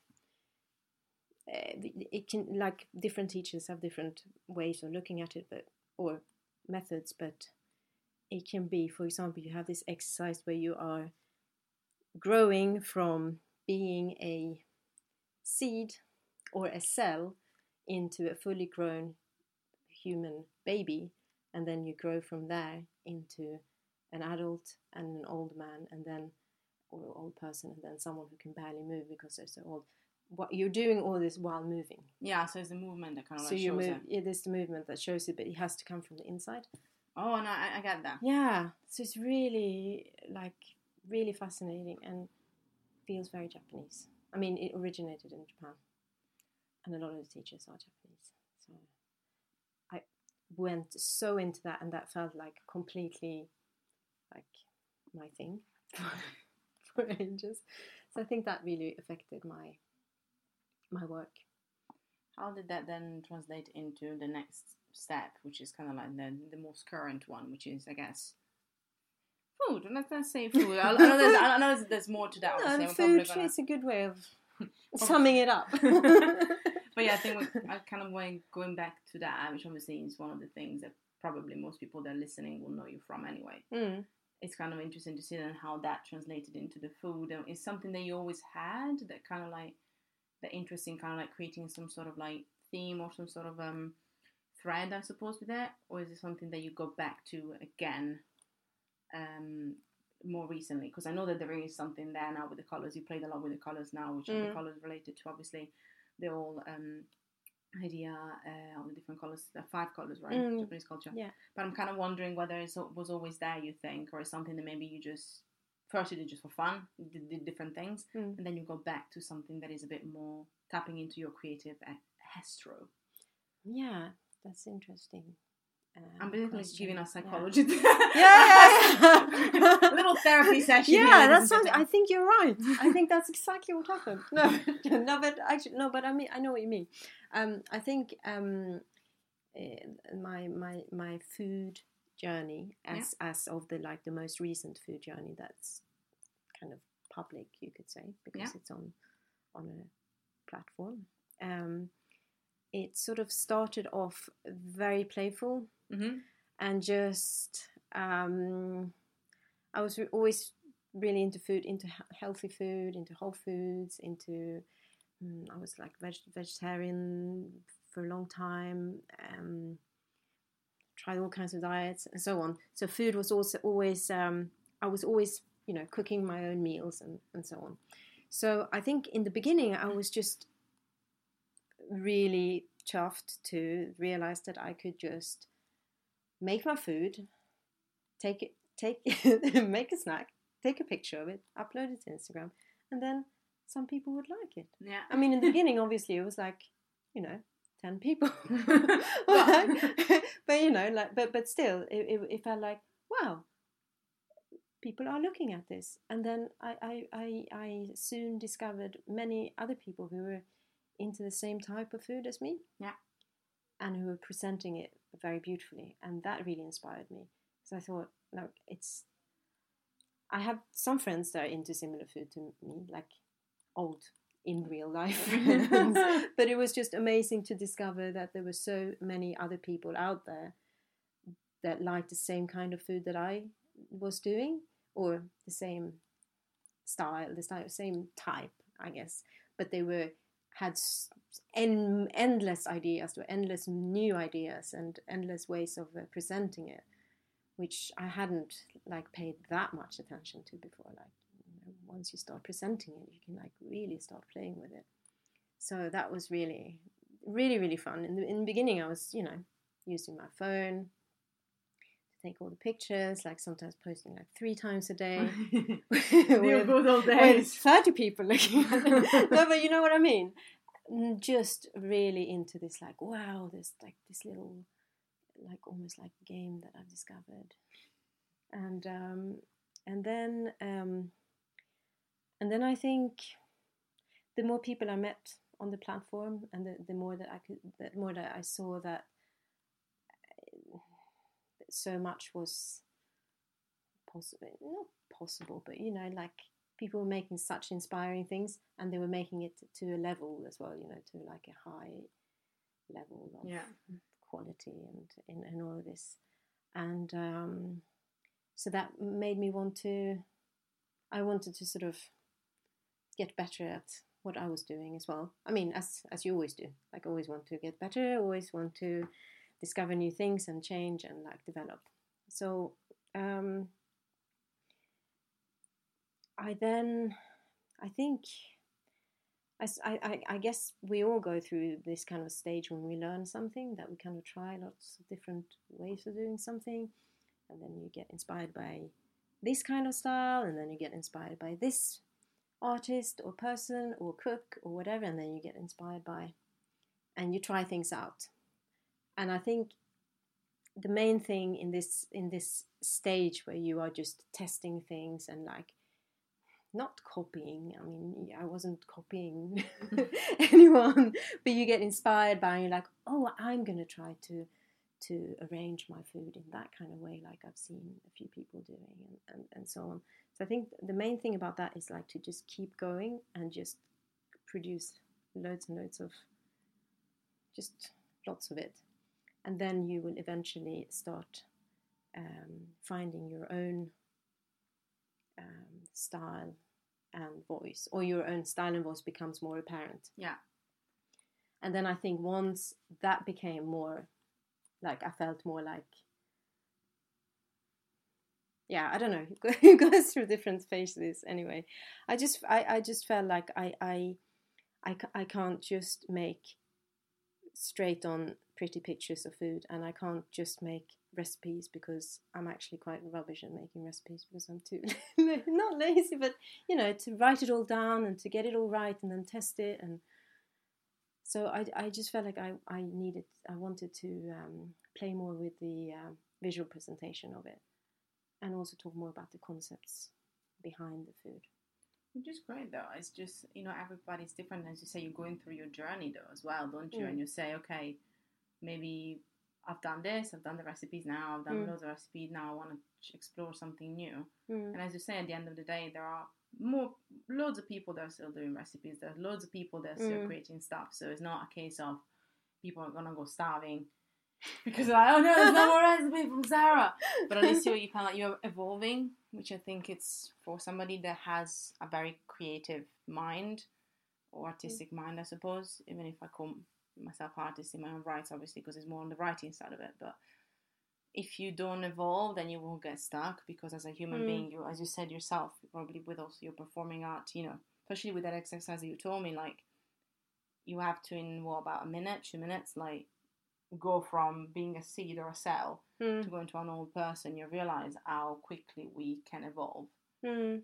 Uh, it can like different teachers have different ways of looking at it, but or methods. But it can be, for example, you have this exercise where you are growing from being a seed or a cell into a fully grown human baby, and then you grow from there into an adult and an old man and then or old person and then someone who can barely move because they're so old what you're doing all this while moving Yeah, so it's the movement that kind of so like you move it. yeah there's the movement that shows it but it has to come from the inside Oh, no, I, I get that. yeah so it's really like really fascinating and feels very japanese i mean it originated in japan and a lot of the teachers are japanese so i went so into that and that felt like completely like my thing for ages. So I think that really affected my my work. How did that then translate into the next step, which is kind of like the, the most current one, which is, I guess, food. Let's, let's say food. I, I know, there's, I know there's, there's more to that. No, and food gonna- is a good way of summing it up. But yeah, I think we, I kind of want going back to that, which obviously is one of the things that probably most people that are listening will know you from anyway. Mm. It's kind of interesting to see then how that translated into the food. And It's something that you always had that kind of like the interest in kind of like creating some sort of like theme or some sort of um thread, I suppose, with that, or is it something that you go back to again um more recently? Because I know that there is something there now with the colors. You played a lot with the colors now, which are the Mm. colors related to obviously the whole um idea uh, of the different colors, the five colors, right? Mm. Japanese culture. Yeah. But I'm kind of wondering whether it was always there, you think, or is something that maybe you just first you did just for fun, you did, did different things, Mm. and then you go back to something that is a bit more tapping into your creative a- astro. Yeah, that's interesting. Uh, I'm basically giving us Yeah. psychology. Yeah, yeah. little therapy session. Yeah, here, that ladies. I think you're right. I think that's exactly what happened. No, no, but actually, no, but I mean, I know what you mean. Um, I think um, eh, my my my food journey, as as of the like the most recent food journey, that's kind of public, you could say, because Yeah. it's on on a platform. Um, it sort of started off very playful Mhm. and just um, I was re- always really into food, into he- healthy food, into whole foods, into mm, I was like veg- vegetarian for a long time. Um, tried all kinds of diets and so on. So food was also always um, I was always you know cooking my own meals and and so on. So I think in the beginning I was just really chuffed to realize that I could just make my food, take it, take make a snack, take a picture of it, upload it to Instagram, and then some people would like it. Yeah. I mean, in the beginning, obviously, it was like you know, ten people, but you know, like, but but still, it, it, it felt like wow, people are looking at this, and then I, I I I soon discovered many other people who were into the same type of food as me, Yeah. and who were presenting it very beautifully, and that really inspired me. So I thought, no, it's. I have some friends that are into similar food to me, like old in real life friends. but it was just amazing to discover that there were so many other people out there that liked the same kind of food that I was doing, or the same style, the style, same type, I guess. But they were had en- endless ideas, or endless new ideas, and endless ways of uh, presenting it, which I hadn't like paid that much attention to before. Like you know, once you start presenting it, you can like really start playing with it. So that was really, really, really fun. In the, in the beginning, I was you know using my phone take all the pictures, like sometimes posting like three times a day. With- good old days. 30 people looking no, but you know what I mean? Just really into this, like, wow, this, like, this little, like, almost like game that I've discovered. And, um, and then, um, and then I think the more people I met on the platform and the, the more that I could, the more that I saw that so much was possible, not possible, but you know, like people were making such inspiring things and they were making it to a level as well, you know, to like a high level of Yeah. quality and, and, and all of this. And um, so that made me want to, I wanted to sort of get better at what I was doing as well. I mean, as as you always do, like always want to get better, always want to discover new things and change and like develop. So um, I then, I think, I, I, I guess we all go through this kind of stage when we learn something that we kind of try lots of different ways of doing something, and then you get inspired by this kind of style, and then you get inspired by this artist or person or cook or whatever, and then you get inspired by, and you try things out. And I think the main thing in this in this stage where you are just testing things and like not copying i mean i wasn't copying anyone but you get inspired by and you're like oh i'm going to try to to arrange my food in that kind of way like i've seen a few people doing and, and, and so on. So i think the main thing about that is like to just keep going and just produce loads and loads of just lots of it and then you will eventually start um, finding your own um, style and voice, or your own style and voice becomes more apparent. Yeah. And then I think once that became more, like I felt more like, yeah, I don't know. It goes through different phases anyway. I just, I, I just felt like I, I, I, I can't just make straight on pretty pictures of food, and I can't just make recipes because I'm actually quite rubbish at making recipes because I'm too not lazy, but you know, to write it all down and to get it all right and then test it and so I, I just felt like I, I needed I wanted to um, play more with the uh, visual presentation of it and also talk more about the concepts behind the food. Which is great though. It's just you know everybody's different. As you say, you're going through your journey though as well, don't you? Mm. And you say, okay, maybe I've done this. I've done the recipes now. I've done Mm. loads of recipes now. I want to explore something new. Mm. And as you say, at the end of the day, there are more loads of people that are still doing recipes. There's loads of people that are still Mm. creating stuff. So it's not a case of people are gonna go starving because like, oh no, there's no more recipe from Sarah. But at least you're you kind of like you're evolving, which I think it's for somebody that has a very creative mind or artistic mind, I suppose. Even if I call myself artist in my own rights, obviously, because it's more on the writing side of it, but if you don't evolve, then you will get stuck because as a human Mm. being, you, as you said yourself, probably with also your performing art, you know, especially with that exercise that you told me, like you have to in what about a minute, two minutes, like go from being a seed or a cell Mm. to go into an old person. You realize how quickly we can evolve. Mm.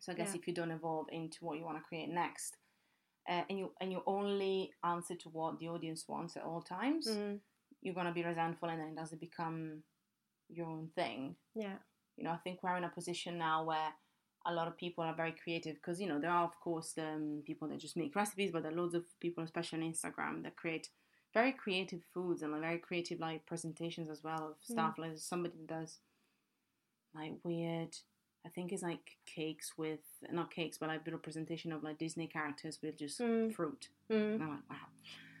So I guess Yeah. if you don't evolve into what you want to create next, uh, and you and you only answer to what the audience wants at all times, Mm. you're gonna be resentful, and then it doesn't become your own thing. Yeah. You know, I think we're in a position now where a lot of people are very creative because you know there are of course um, people that just make recipes, but there are loads of people, especially on Instagram, that create very creative foods and like, very creative like presentations as well of stuff. Like somebody that does like weird. I think it's like cakes with not cakes, but like little presentation of like Disney characters with just Mm. fruit. Mm. And I'm like, wow.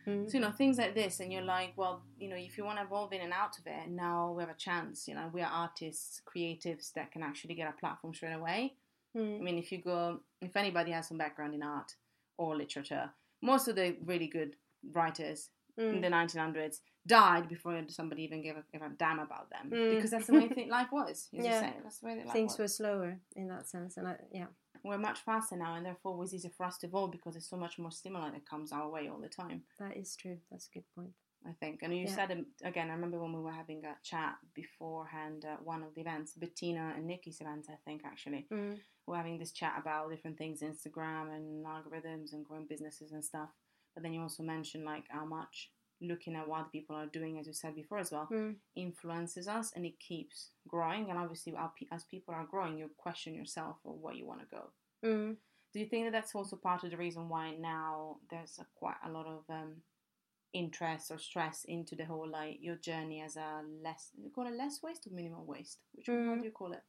Mm. So you know things like this, and you're like, well, you know, if you want to evolve in and out of it, now we have a chance. You know, we are artists, creatives that can actually get a platform straight away. I Mm. mean, if you go, if anybody has some background in art or literature, most of the really good writers in Mm. the 1900s died before somebody even gave a, gave a damn about them Mm. because that's the way th- life was. Yeah. that's the way life Things was. were slower in that sense, and I, yeah. We're much faster now, and therefore it's easier for us to evolve because there's so much more stimuli that comes our way all the time. That is true. That's a good point. I think. And you Yeah. said um, again. I remember when we were having a chat beforehand at one of the events, Bettina and Nikki's event. I think actually Mm. we're having this chat about different things, Instagram and algorithms and growing businesses and stuff. But then you also mentioned like how much looking at what people are doing, as you said before as well, Mm. influences us, and it keeps growing. And obviously, as people are growing, you question yourself or where you want to go. Mm. Do you think that that's also part of the reason why now there's a, quite a lot of um, interest or stress into the whole like your journey as a less you call it less waste or minimal waste? Which one Mm. do you call it?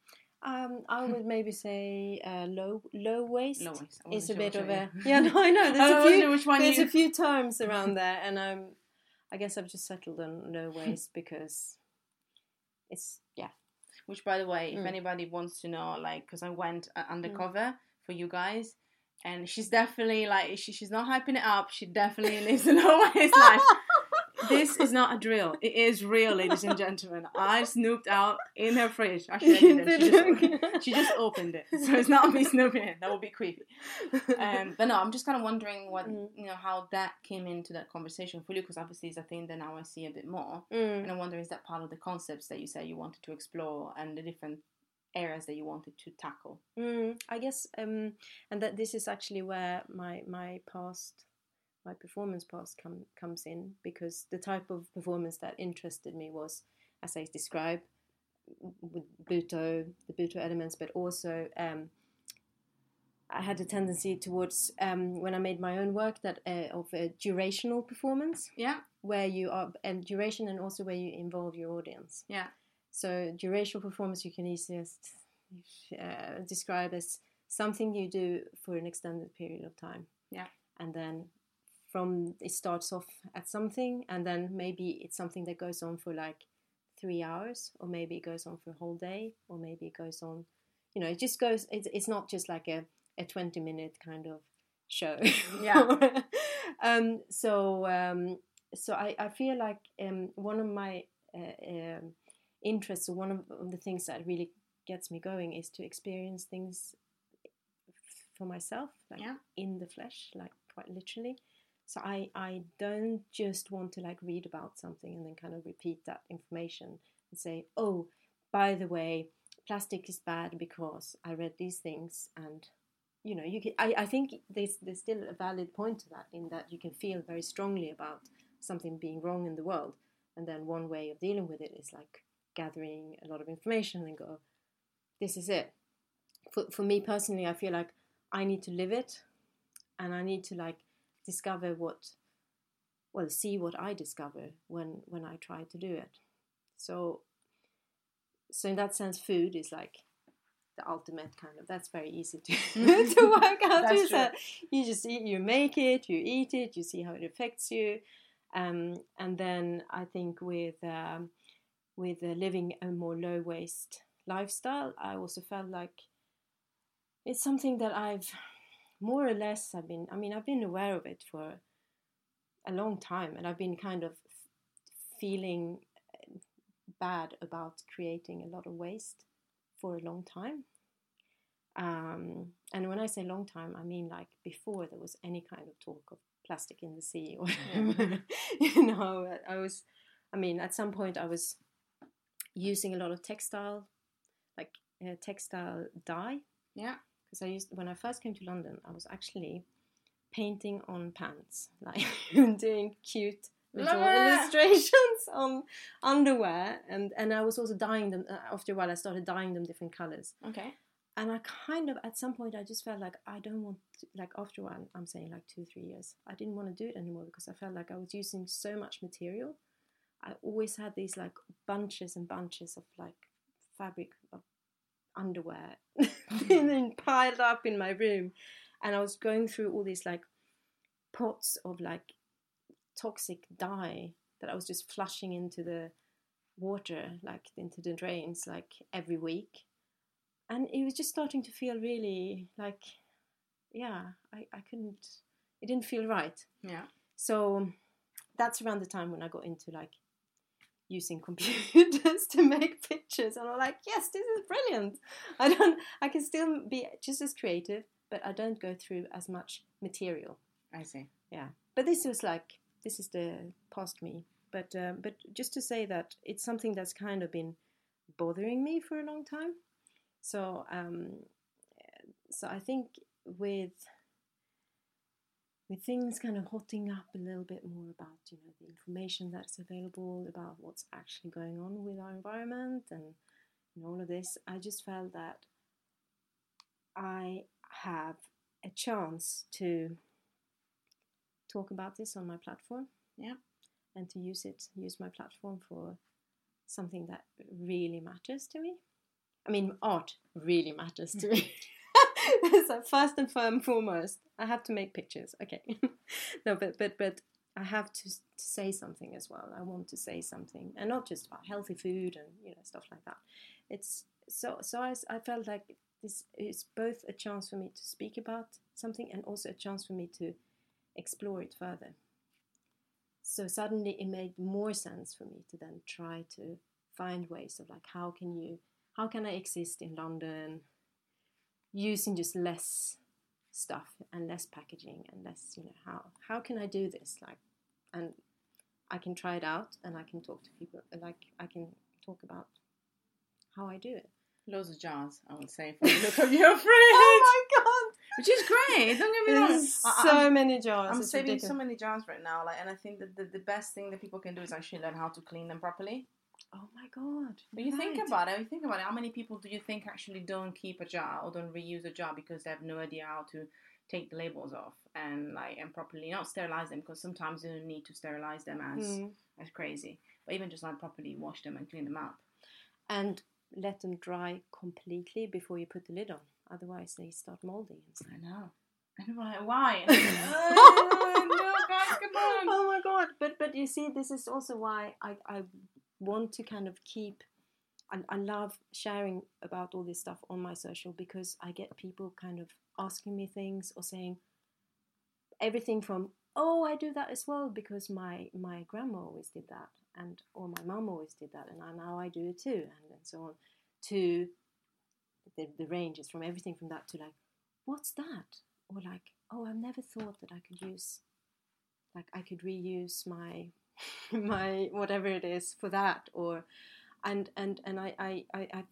Um, I would maybe say uh, low low waste. Low waste. I It's a bit of a you- yeah. No, I know. There's a few. sure which one There's you- a few terms around there, and um, I guess I've just settled on low waste because it's yeah. Which, by the way, if Mm. anybody wants to know, like, because I went uh, undercover for you guys, and she's definitely like, she, she's not hyping it up. She definitely lives a low waste life. This is not a drill. It is real, ladies and gentlemen. I snooped out in her fridge. Actually, I didn't. She just, she just opened it, so it's not me snooping in. That would be creepy. Um, but no, I'm just kind of wondering what Mm. you know how that came into that conversation for you, because obviously it's a thing that now I see a bit more. Mm. And I wonder, is that part of the concepts that you say you wanted to explore and the different areas that you wanted to tackle? Mm, I guess, um, and that this is actually where my my past, my performance past come, comes in because the type of performance that interested me was, as I described, with Butoh, the Butoh elements, but also um, I had a tendency towards um, when I made my own work that uh, of a durational performance Yeah, where you are and duration and also where you involve your audience. yeah, So durational performance you can easiest uh, describe as something you do for an extended period of time. Yeah. And then from it starts off at something and then maybe it's something that goes on for like three hours or maybe it goes on for a whole day or maybe it goes on you know it just goes it's, it's not just like a, a 20 minute kind of show Yeah. um so um so i i feel like um one of my uh, um interests one of the things that really gets me going is to experience things for myself like Yeah. in the flesh like quite literally So I, I don't just want to like read about something and then kind of repeat that information and say, oh, by the way, plastic is bad because I read these things and you know you can I, I think there's there's still a valid point to that in that you can feel very strongly about something being wrong in the world and then one way of dealing with it is like gathering a lot of information and go this is it. For, for me personally i feel like i need to live it and i need to like discover what well see what i discover when when i try to do it. So so in that sense food is like the ultimate kind of that's very easy to, to work out. You, so you just eat you make it you eat it you see how it affects you. Um, and then I think with um, with uh, living a more low waste lifestyle, I also felt like it's something that I've more or less I've been. I mean, I've been aware of it for a long time, and I've been kind of feeling uh, bad about creating a lot of waste for a long time. Um, and when I say long time, I mean like before there was any kind of talk of plastic in the sea or whatever. you know, I was, I mean, at some point I was using a lot of textile, like uh, textile dye. Yeah. Because I used, when I first came to London, I was actually painting on pants, like doing cute little illustrations on underwear. And, and I was also dyeing them, uh, after a while, I started dyeing them different colors Okay. and I kind of at some point I just felt like I don't want to, like after a while I'm saying like two three years I didn't want to do it anymore because I felt like I was using so much material. I always had these like bunches and bunches of like fabric of underwear then piled up in my room, and I was going through all these like pots of like toxic dye that I was just flushing into the water like into the drains like every week. And it was just starting to feel really like yeah I, I couldn't it didn't feel right. Yeah. so that's around the time when i got into like using computers to make pictures and i'm like yes this is brilliant. I don't i can still be just as creative but i don't go through as much material. I see. yeah. But this was like this is the past me. But um, but just to say that it's something that's kind of been bothering me for a long time. So um so i think with with things kind of hotting up a little bit more about you know the information that's available about what's actually going on with our environment and, and all of this i just felt that i have a chance to talk about this on my platform. Yeah. And to use it, use my platform for something that really matters to me. I mean, art really matters to me. so first and foremost, I have to make pictures. Okay. no, but but but I have to, to say something as well. I want to say something, and not just about healthy food and you know stuff like that. It's so so I, I felt like this is both a chance for me to speak about something and also a chance for me to explore it further. So suddenly it made more sense for me to then try to find ways of like how can you how can I exist in London using just less stuff and less packaging and less you know how how can I do this like and I can try it out and I can talk to people like I can talk about how I do it. Loads of jars, I would say, from the look of your fridge. Oh my god! Which is great. Don't get me wrong. So many jars. I'm it's saving ridiculous. so many jars right now, like, and I think that the, the best thing that people can do is actually learn how to clean them properly. Oh my god! But you think about it, you think about it. How many people do you think actually don't keep a jar or don't reuse a jar because they have no idea how to take the labels off and like and properly not sterilize them because sometimes you don't need to sterilize them as Mm. as crazy, but even just like properly wash them and clean them up. and let them dry completely before you put the lid on. Otherwise, they start molding. I know. And I'm like, why? oh, no, guys, come on. Oh my god! But but you see, this is also why I I want to kind of keep. I, I love sharing about all this stuff on my social because I get people kind of asking me things or saying everything from oh I do that as well because my my grandma always did that and or my mum always did that and I, now I do it too and, and so on to the, the range is from everything from that to like what's that or like oh I've never thought that I could use like I could reuse my my whatever it is for that or and and and I, I, I,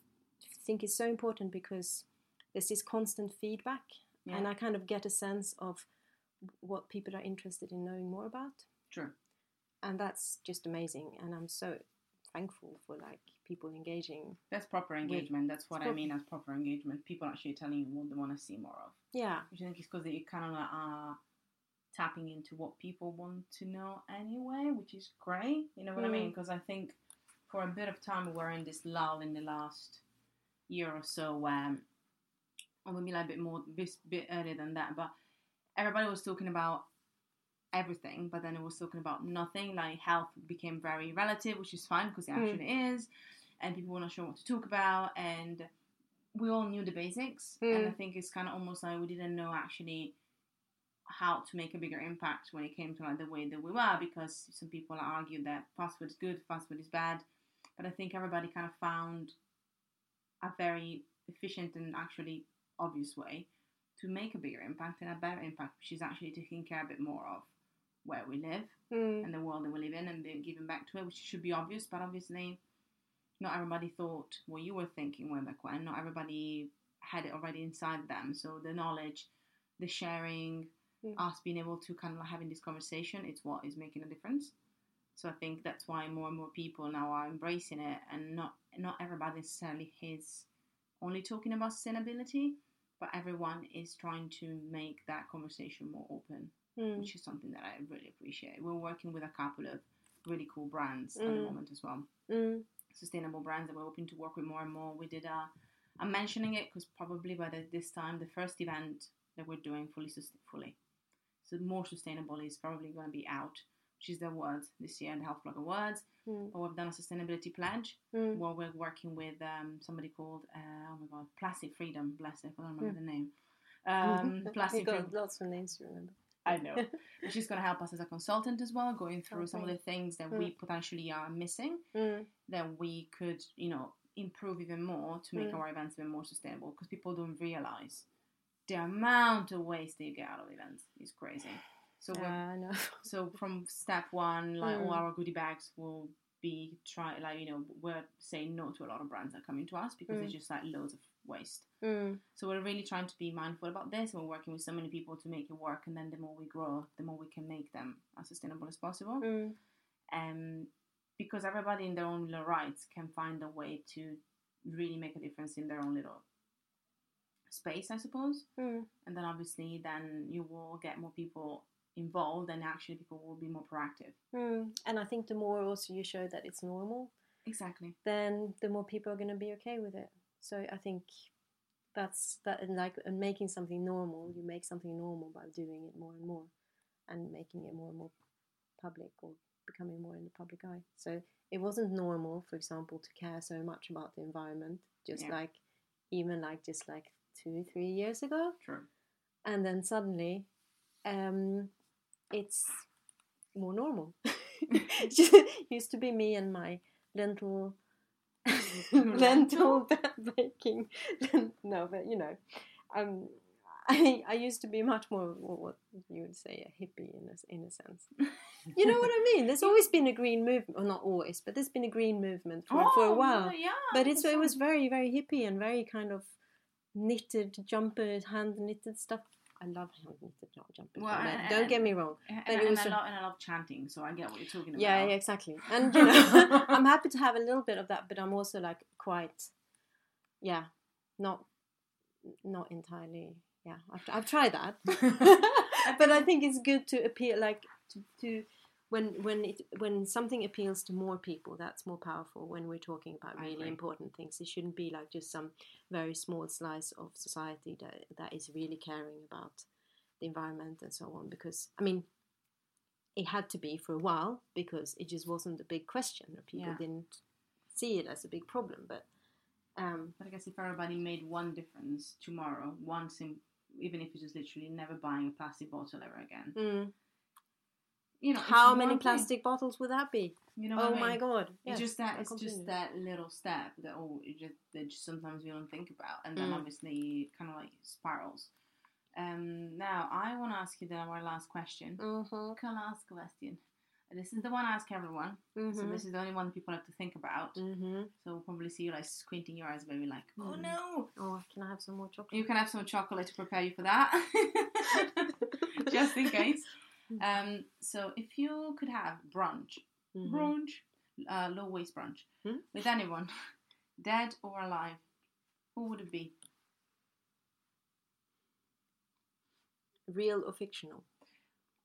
think it's so important because there's this constant feedback Yeah. and I kind of get a sense of what people are interested in knowing more about True. and that's just amazing and I'm so thankful for like people engaging That's proper engagement. That's what I mean as proper engagement. People actually telling you what they want to see more of. yeah Which I think is because you kind of uh, like are tapping into what people want to know anyway, which is great. You know what I mean? Because I think for a bit of time we were in this lull in the last year or so where, or maybe like a bit more, bit, bit earlier than that, but everybody was talking about everything, but then it was talking about nothing. Like health became very relative, which is fine because it Mm. actually is, and people were not sure what to talk about, and we all knew the basics, and I Mm. think it's kind of almost like we didn't know actually how to make a bigger impact when it came to like the way that we were because some people argued that fast food is good, fast food is bad, but I think everybody kind of found a very efficient and actually obvious way to make a bigger impact and a better impact, which is actually taking care a bit more of where we live mm. and the world that we live in and then giving back to it, which should be obvious, but obviously not everybody thought what you were thinking way back when. Not everybody had it already inside them. So the knowledge, the sharing, Mm. us being able to kind of like having this conversation, it's what is making a difference. So I think that's why more and more people now are embracing it, and not not everybody necessarily is only talking about sustainability, but everyone is trying to make that conversation more open Mm. which is something that I really appreciate. We're working with a couple of really cool brands at the Mm. moment as well, Mm. sustainable brands that we're hoping to work with more and more. We did a, I'm mentioning it because probably by the, this time, the first event that we're doing fully, fully, so more sustainable is probably going to be out, which is the awards this year, in the Health Blog Awards. Mm. But we've done a sustainability pledge Mm. where we're working with um, somebody called, uh, oh my god, Plastic Freedom, bless it, I don't remember the name. Um, you Plastic got Freedom. lots of names to remember. I know. She's going to help us as a consultant as well, going through some of the things that we potentially are missing Mm. that we could, you know, improve even more to make Mm. our events even more sustainable because people don't realize the amount of waste that you get out of events is crazy. So Uh, know. so from step one, like all Mm. our goodie bags will be try like you know we're saying no to a lot of brands that come into us because Mm. it's just like loads of waste. Mm. So we're really trying to be mindful about this. and We're working with so many people to make it work, and then the more we grow, the more we can make them as sustainable as possible. Mm. Um, because everybody in their own little rights can find a way to really make a difference in their own little space, I suppose. Mm. And then obviously, then you will get more people involved, and actually, people will be more proactive. Mm. And I think the more also you show that it's normal, Exactly. then the more people are going to be okay with it. So I think that's that, and like and making something normal, you make something normal by doing it more and more, and making it more and more public or becoming more in the public eye. So it wasn't normal, for example, to care so much about the environment, just Yeah. like even like just like two, three years ago. True. and then suddenly um, it's more normal. It used to be me and my lentil lentil baking. no, but you know, um, I I used to be much more what you would say a hippie in a in a sense. You know what I mean? There's always been a green movement, or not always, but there's been a green movement for, for a while. Oh, yeah. But it's it was very very hippie and very kind of knitted jumpers, hand knitted stuff. I love hand knitted jumpers. Well, way. and- Don't get me wrong. And, but and, it and was I a- love, and I love chanting, so I get what you're talking about. Yeah, yeah, exactly. And you know, I'm happy to have a little bit of that, but I'm also like quite, yeah, not, not entirely. Yeah, I've, I've tried that, but I think it's good to appeal like to, to when when it when something appeals to more people, that's more powerful. When we're talking about really important things, it shouldn't be like just some very small slice of society that that is really caring about the environment and so on. Because I mean, it had to be for a while because it just wasn't a big question. People Yeah. didn't see it as a big problem, but um, But I guess if everybody made one difference tomorrow, one sim- even if it's just literally never buying a plastic bottle ever again, mm, you know, how many thing. plastic bottles would that be? You know, Oh I my mean? god! It's just that it's just that little step that oh, it just that just sometimes we don't think about, and then Mm. obviously kind of like spirals. Um, now I want to ask you the our last question. Mm-hmm. Can I ask a question? This is the one I ask everyone. So Mm-hmm. this is the only one that people have to think about. mm-hmm. So we'll probably see you like squinting your eyes, maybe like, oh Mm. no. Oh, can I have some more chocolate? You can have some chocolate to prepare you for that, just in case. Um, so if you could have brunch, Mhm. brunch, uh, low waste brunch Hmm? with anyone, dead or alive, who would it be? Real or fictional?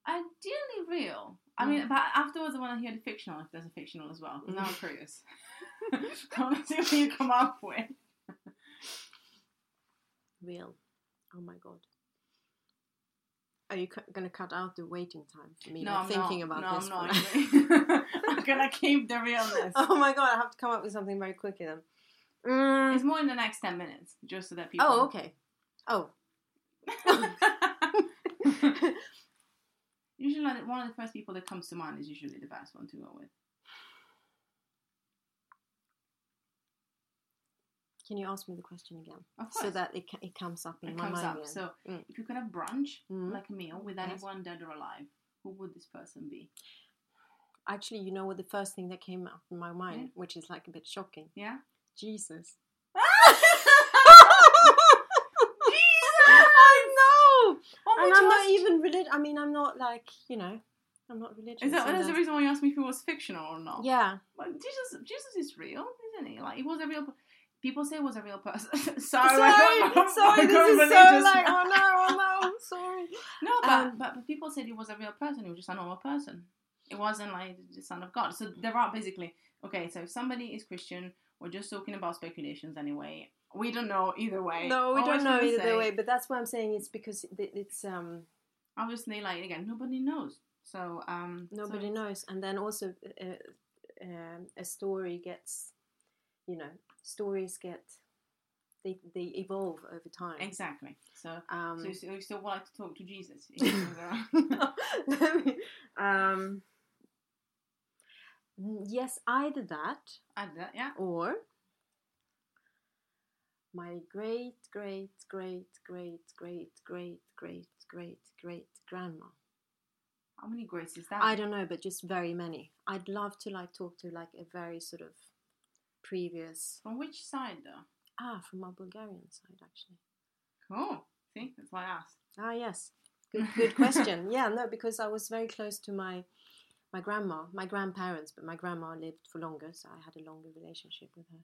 Ideally real. I Hmm. mean, but afterwards I want to hear the fictional if there's a fictional as well. Now I'm curious. I want to see what you come up with. Real. Oh my god. Are you cu- going to cut out the waiting time for me No, like, I'm thinking not. about no, this? I'm not. I'm gonna keep the realness. oh my god, I have to come up with something very quickly then. Mm. It's more in the next ten minutes, just so that people. Oh, okay. Oh. usually, like, one of the first people that comes to mind is usually the best one to go with. Can you ask me the question again? Of So that it, it comes up in it my comes mind up. again. So, Mm. if you could have brunch, Mhm. like a meal, with Yes. anyone dead or alive, who would this person be? Actually, you know what the first thing that came up in my mind, Yeah. which is like a bit shocking? Yeah. Jesus. Jesus! I know! Oh and I'm not even religious. I mean, I'm not like, you know, I'm not religious. Is that that's the reason why you asked me if he was fictional or not? Yeah. But Jesus, Jesus is real, isn't he? Like he was a real. People say he was a real person. sorry, Sorry, I don't- sorry, I this is so like, oh no, oh no, sorry. No, but, Um, but but people said he was a real person. He was just a normal person. It wasn't like the son of God. So there are basically okay. So if somebody is Christian, we're just talking about speculations anyway. We don't know either way. No, we don't know either say, way, but that's why I'm saying it's because it- it's um Obviously, like again, nobody knows. So um, nobody it's- knows, and then also uh, um, a story gets, you know, stories get they they evolve over time. Exactly. So. Um, So you still, you still want to talk to Jesus? um, yes, either that I did that, yeah. or my great great great great great great great great great grandma. How many greats is that? I don't know, but just very many. I'd love to like talk to like a very sort of previous From which side though? ah from my Bulgarian side actually. Cool. See, that's why I asked. Ah yes, good good question. yeah, no, because I was very close to my my grandma, my grandparents, but my grandma lived for longer, so I had a longer relationship with her.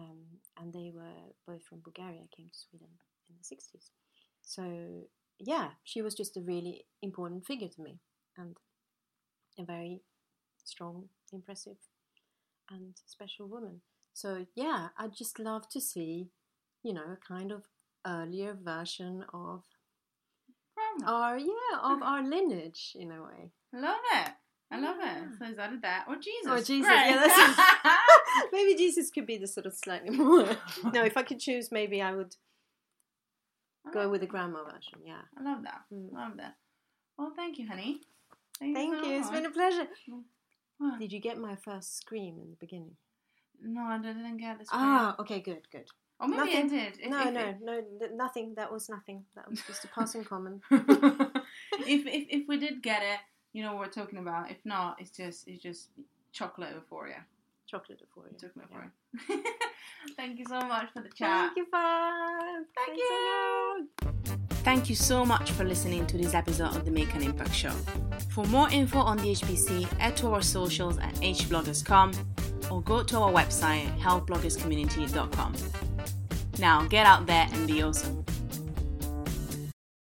Um, and they were both from Bulgaria, came to Sweden in the sixties. So yeah, she was just a really important figure to me, and a very strong, impressive, and special woman. So yeah, I'd just love to see, you know, a kind of earlier version of our yeah of our lineage in a way. I love it. I love it. So is that a that or Jesus? Or Jesus, Great. yeah, that's- maybe Jesus could be the sort of slightly more. no, if I could choose, maybe I would I go with the grandma version. Yeah. I love that. Mm. Love that. Well, thank you, honey. Thank so you. It's been a pleasure. What? Did you get my first scream in the beginning? No, I didn't get this. Ah, okay, good, good. or maybe nothing. I did. If- no, if- no, no, th- nothing. That was nothing. That was just a passing comment. if, if if we did get it, you know what we're talking about. If not, it's just it's just chocolate euphoria. Chocolate euphoria. Chocolate Yeah. euphoria. Thank you so much for the chat. Thank you, Fab. Thank you. lot. Thank you so much for listening to this episode of the Make an Impact Show. For more info on the HBC, head to our socials at hbloggers.com or go to our website, healthbloggerscommunity.com. Now get out there and be awesome.